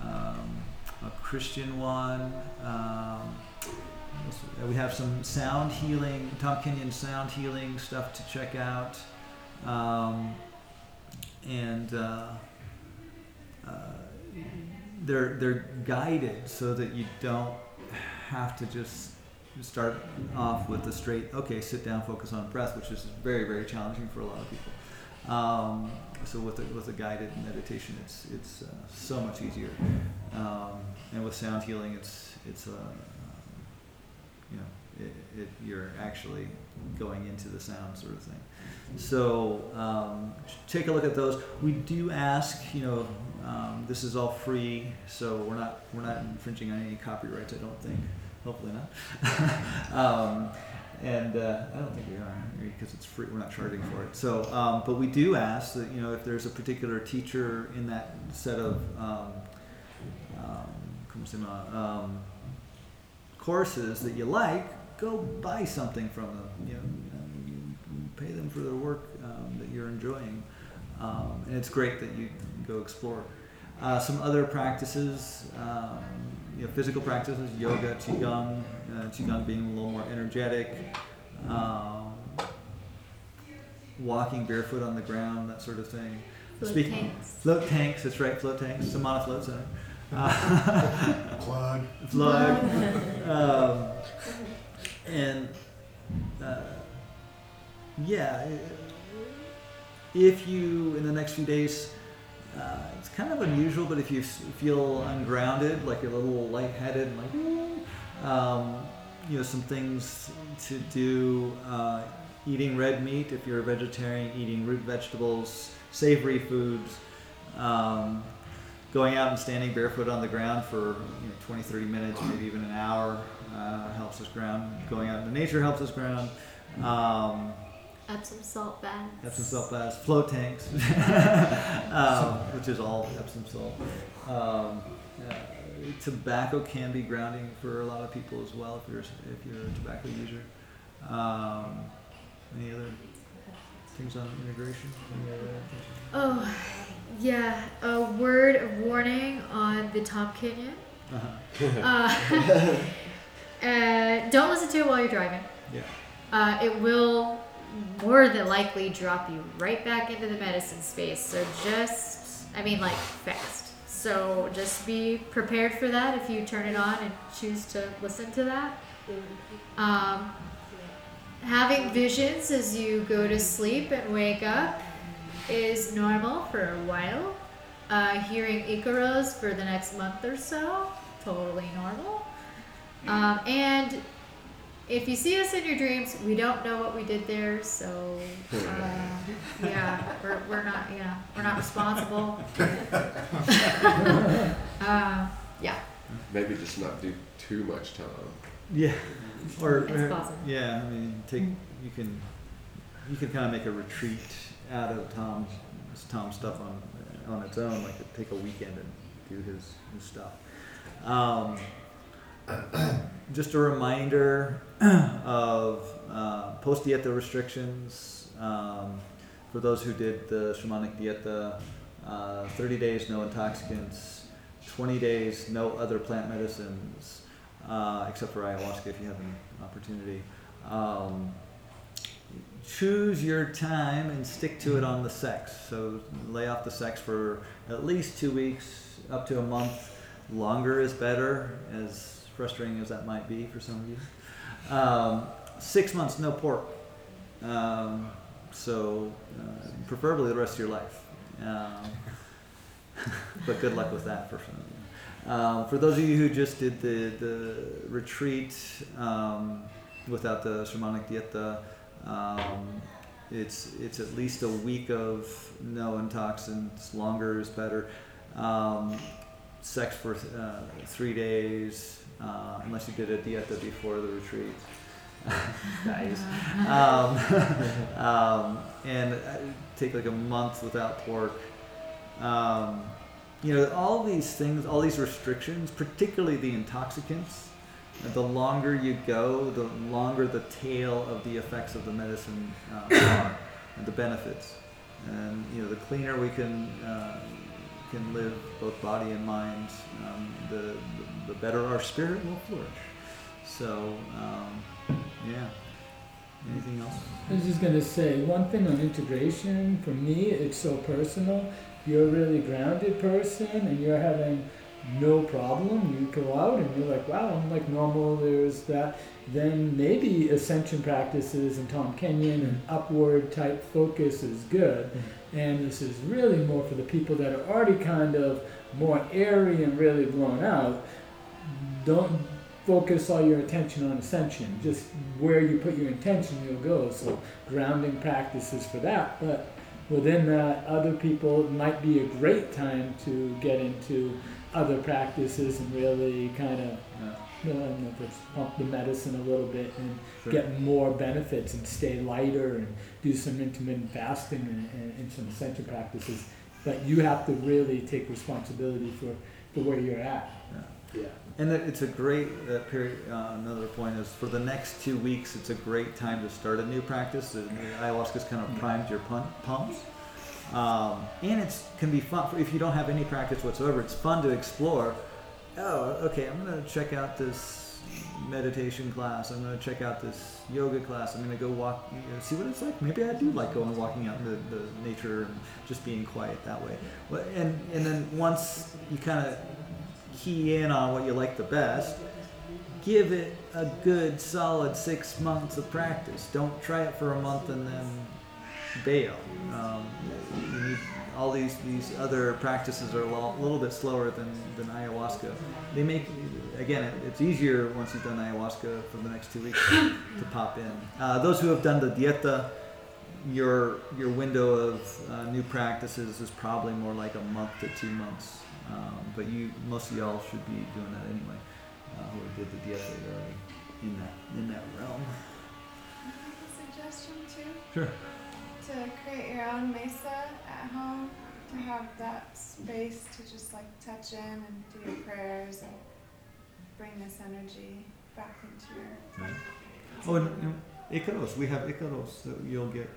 um, a Christian one. Um, we have some sound healing, Tom Kenyon sound healing stuff to check out. Um, and uh, uh, they're they're guided so that you don't have to just start off with the straight okay sit down focus on breath which is very very challenging for a lot of people um, so with a, with a guided meditation it's it's uh, so much easier um, and with sound healing it's it's uh, you know it, it, you're actually going into the sound sort of thing so um, take a look at those. We do ask, you know, um, this is all free, so we're not we're not infringing on any copyrights. I don't think. Hopefully not. <laughs> um, and uh, I don't think we are because it's free. We're not charging for it. So, um, but we do ask that you know if there's a particular teacher in that set of um, um, um, courses that you like, go buy something from them. You know, you, pay them for their work um, that you're enjoying, um, and it's great that you go explore. Uh, some other practices, you know, physical practices, yoga, qigong, uh, qigong being a little more energetic, um, walking barefoot on the ground, that sort of thing. Float Speak- tanks. Float tanks, that's right, float tanks. Samana Float Center. Uh, <laughs> Plug. Plug. <laughs> um, and uh, yeah, if you in the next few days, uh, it's kind of unusual, but if you feel ungrounded, like you're a little lightheaded, and like, um, you know, some things to do. Uh, eating red meat if you're a vegetarian, eating root vegetables, savory foods, um, going out and standing barefoot on the ground for you know, 20, 30 minutes, maybe even an hour uh, helps us ground. Going out into nature helps us ground. Um, Epsom salt baths. Epsom salt baths, float tanks, <laughs> um, which is all Epsom salt. Um, uh, tobacco can be grounding for a lot of people as well if you're if you're a tobacco user. Um, any other things on integration? Any other? Oh, yeah. A word of warning on the Tom Kenyon. Uh-huh. Uh, <laughs> <laughs> uh, don't listen to it while you're driving. Yeah. Uh, it will more than likely drop you right back into the medicine space. So just, I mean, like fast. So just be prepared for that if you turn it on and choose to listen to that. Um, having visions as you go to sleep and wake up is normal for a while. Uh, hearing Icaros for the next month or so, totally normal. Um, and if you see us in your dreams, we don't know what we did there, so uh, yeah, we're, we're not, yeah we're not responsible. <laughs> uh, yeah, Maybe just not do too much time. Yeah. Or, It's or- possible. yeah, I mean, take you can you can kind of make a retreat out of Tom's Tom's stuff on on its own, like take a weekend and do his, his stuff. Um, just a reminder of uh, post dieta restrictions um, for those who did the shamanic dieta. Uh, 30 days no intoxicants, 20 days no other plant medicines, uh, except for ayahuasca if you have an opportunity. Um, choose your time and stick to it on the sex. So lay off the sex for at least two weeks, up to a month. Longer is better, as frustrating as that might be for some of you. Um, six months, no pork. Um, so uh, preferably the rest of your life. Um, <laughs> but good luck with that for some of you. Um, for those of you who just did the, the retreat um, without the shamanic dieta, um, it's it's at least a week of no intoxicants. Longer is better. Sex for uh, three days, uh, unless you did a dieta before the retreat. <laughs> nice. Um, <laughs> um, and uh, take like a month without pork. Um, you know, all these things, all these restrictions, particularly the intoxicants, the longer you go, the longer the tail of the effects of the medicine uh, are, and the benefits. And you know, the cleaner we can uh, can live, both body and mind, um, the, the better our spirit will flourish. So, um, yeah. Anything else? I was just gonna say one thing on integration. For me, it's so personal. You're a really grounded person, and you're having no problem. You go out and you're like, wow, I'm like normal. There's that. Then maybe ascension practices and Tom Kenyon and upward type focus is good. And this is really more for the people that are already kind of more airy and really blown out. Don't focus all your attention on ascension. Just where you put your intention, you'll go. So grounding practices for that. But within that, other people might be a great time to get into other practices and really kind of Yeah. Uh, don't know pump the medicine a little bit and Sure. get more benefits and stay lighter and do some intermittent fasting and, and, and some ascension practices. But you have to really take responsibility for, for where you're at. Yeah. And it's a great uh, period. Uh, another point is for the next two weeks, it's a great time to start a new practice. The, ayahuasca's kind of primed your pun- pumps, um, and it's can be fun for, if you don't have any practice whatsoever. It's fun to explore. Oh, okay. I'm gonna check out this meditation class. I'm gonna check out this yoga class. I'm gonna go walk, you know, see what it's like. Maybe I do like going walking out in the, the nature and just being quiet that way. And and then once you kind of key in on what you like the best, give it a good solid six months of practice. Don't try it for a month and then bail. Um, need all these these other practices are a lo- little bit slower than, than ayahuasca. They make again it, it's easier once you've done ayahuasca for the next two weeks to pop in. Uh, those who have done the dieta, your your window of uh, new practices is probably more like a month to two months. Um, but you most of y'all should be doing that anyway. Uh, who did the you're already in that in that realm. Suggestion too Sure. to create your own mesa at home to have that space to just like touch in and do your prayers and bring this energy back into your Right. Oh, and, and Icaros, we have Icaros that you'll get.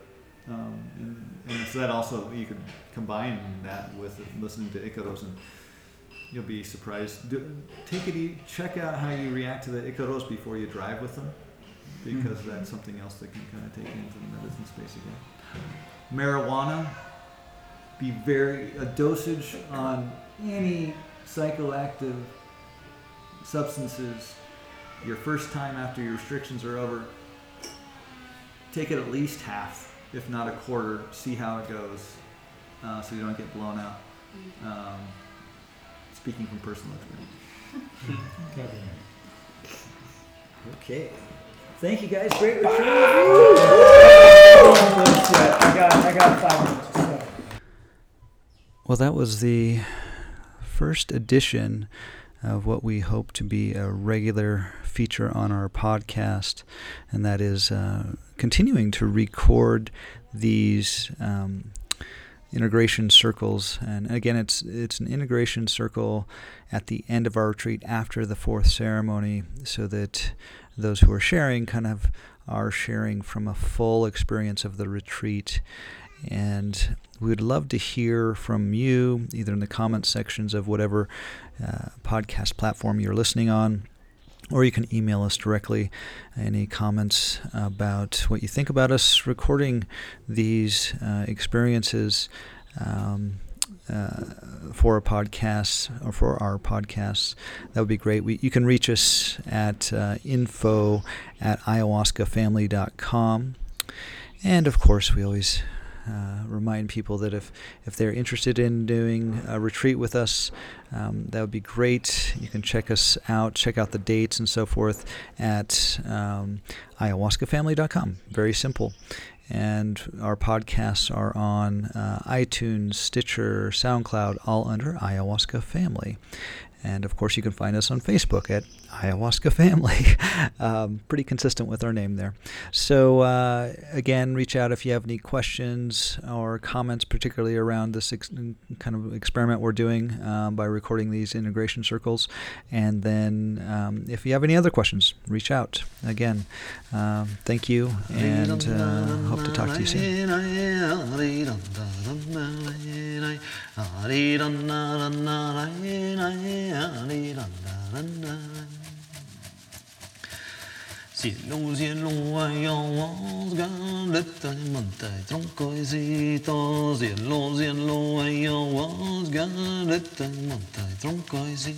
Um, and, and so that also, you could combine that with listening to Icaros and you'll be surprised. Do, take it, check out how you react to the Icaros before you drive with them because that's something else that can kind of take you into the medicine space again. Marijuana, be very, a dosage on any psychoactive substances your first time after your restrictions are over, take it at least half, if not a quarter. See how it goes, uh, so you don't get blown out. Um, speaking from personal experience. <laughs> Okay. Thank you guys. Great retreat. I got, I got five minutes. So. Well, that was the first edition of what we hope to be a regular feature on our podcast, and that is uh, continuing to record these um, integration circles. And again, it's it's an integration circle at the end of our retreat after the fourth ceremony, so that those who are sharing kind of are sharing from a full experience of the retreat. And we would love to hear from you, either in the comment sections of whatever uh, podcast platform you're listening on, or you can email us directly any comments about what you think about us recording these uh, experiences um, uh, for a podcast or for our podcasts. That would be great. We, you can reach us at uh, info at ayahuascafamily.com. And of course, we always uh, remind people that if, if they're interested in doing a retreat with us, um, that would be great. You can check us out, check out the dates and so forth at um, ayahuascafamily.com. Very simple. And our podcasts are on uh, iTunes, Stitcher, SoundCloud, all under Ayahuasca Family. And of course, you can find us on Facebook at Ayahuasca Family. <laughs> um, pretty consistent with our name there. So, uh, again, reach out if you have any questions or comments, particularly around this ex- kind of experiment we're doing um, by recording these integration circles. And then, um, if you have any other questions, reach out. Again, um, thank you, and uh, hope to talk to you soon. đi đan na đan na đấy đấy đi đan na đan na xin lỗi xin lỗi yêu gã đất tay mình tay trong coi gì to xin lỗi xin lỗi yêu gã đất tay mình tay trong coi gì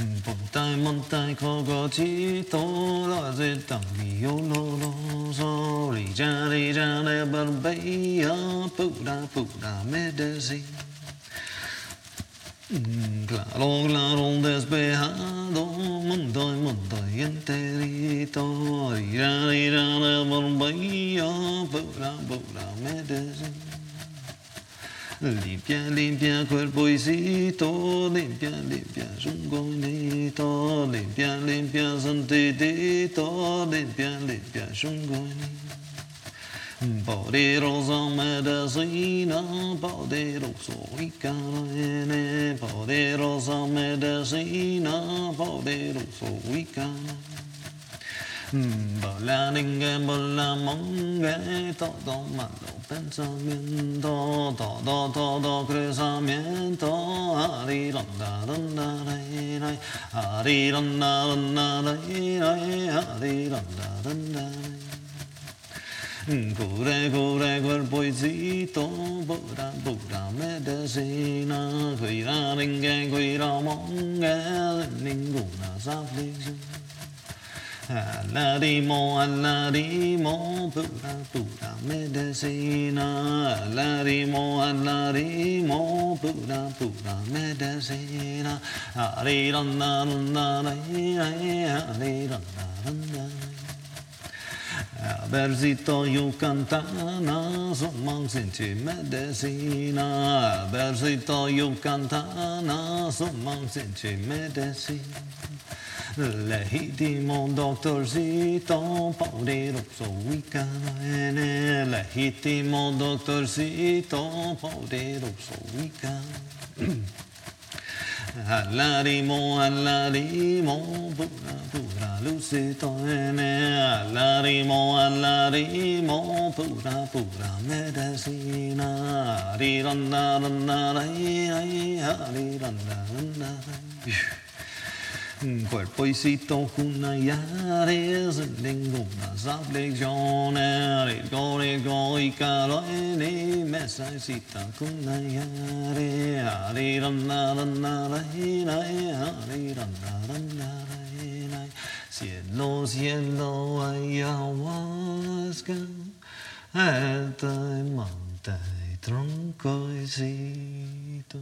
Cielo, ayahuasca, monte, tronco y cito. Cielo, cielo, ayahuasca, monte, tronco y cito. Monte, monte, cogotito, la zeta, mio, lo, lo, so, rija, rija, de barbella, pura, pura medicina. Claro, claro, despejado, mundo, mundo y enterito, ira, ira de bombilla, pura, pura medicina. Limpia, limpia quel poesito, limpia, limpia sul gognito, limpia, limpia sentitito, limpia, limpia sul gognito. Un po' di rosa medesina, un po' di rosso icarene, un po' di medesina, un icarene. Icane, poderosa medicina, poderoso icane. Bola ningue, bola mongue, todo malo pensamiento, todo, todo cruzamiento, ariranda, danda, ray, ray, ariranda, danda, ray, ray, ariranda, danda, ray. Cure, cure, cuerpo y cito, pura, pura medicina, cuida, ninguém, cuida, mongue, ninguna aflicción. Alarimo, alarimo, pura, pura medicina. Alarimo, alarimo, pura, pura medicina. Ariranda, randa, ariranda, randa. Berzito Yucantana, somang sinci medicina. Berzito Yucantana, somang sinci medicina. Legitimo doctorcito, paurero soicane. Legitimo doctorcito, paurero soicane. Alarimo, alarimo, pura, pura lucito ene. Alarimo, alarimo, pura, pura medicina. Ariranda, randa, rai, rai, ariranda, randa, rai. Cuerpo y cito cunayares, lengunas aflicciones, rigo, rigo y caloene, mesa y cita cunayare, ariranda, randa, rai, rai, ariranda, randa, rai, rai. Cielo, cielo, ayahuasca, alta y monte, tronco y cito.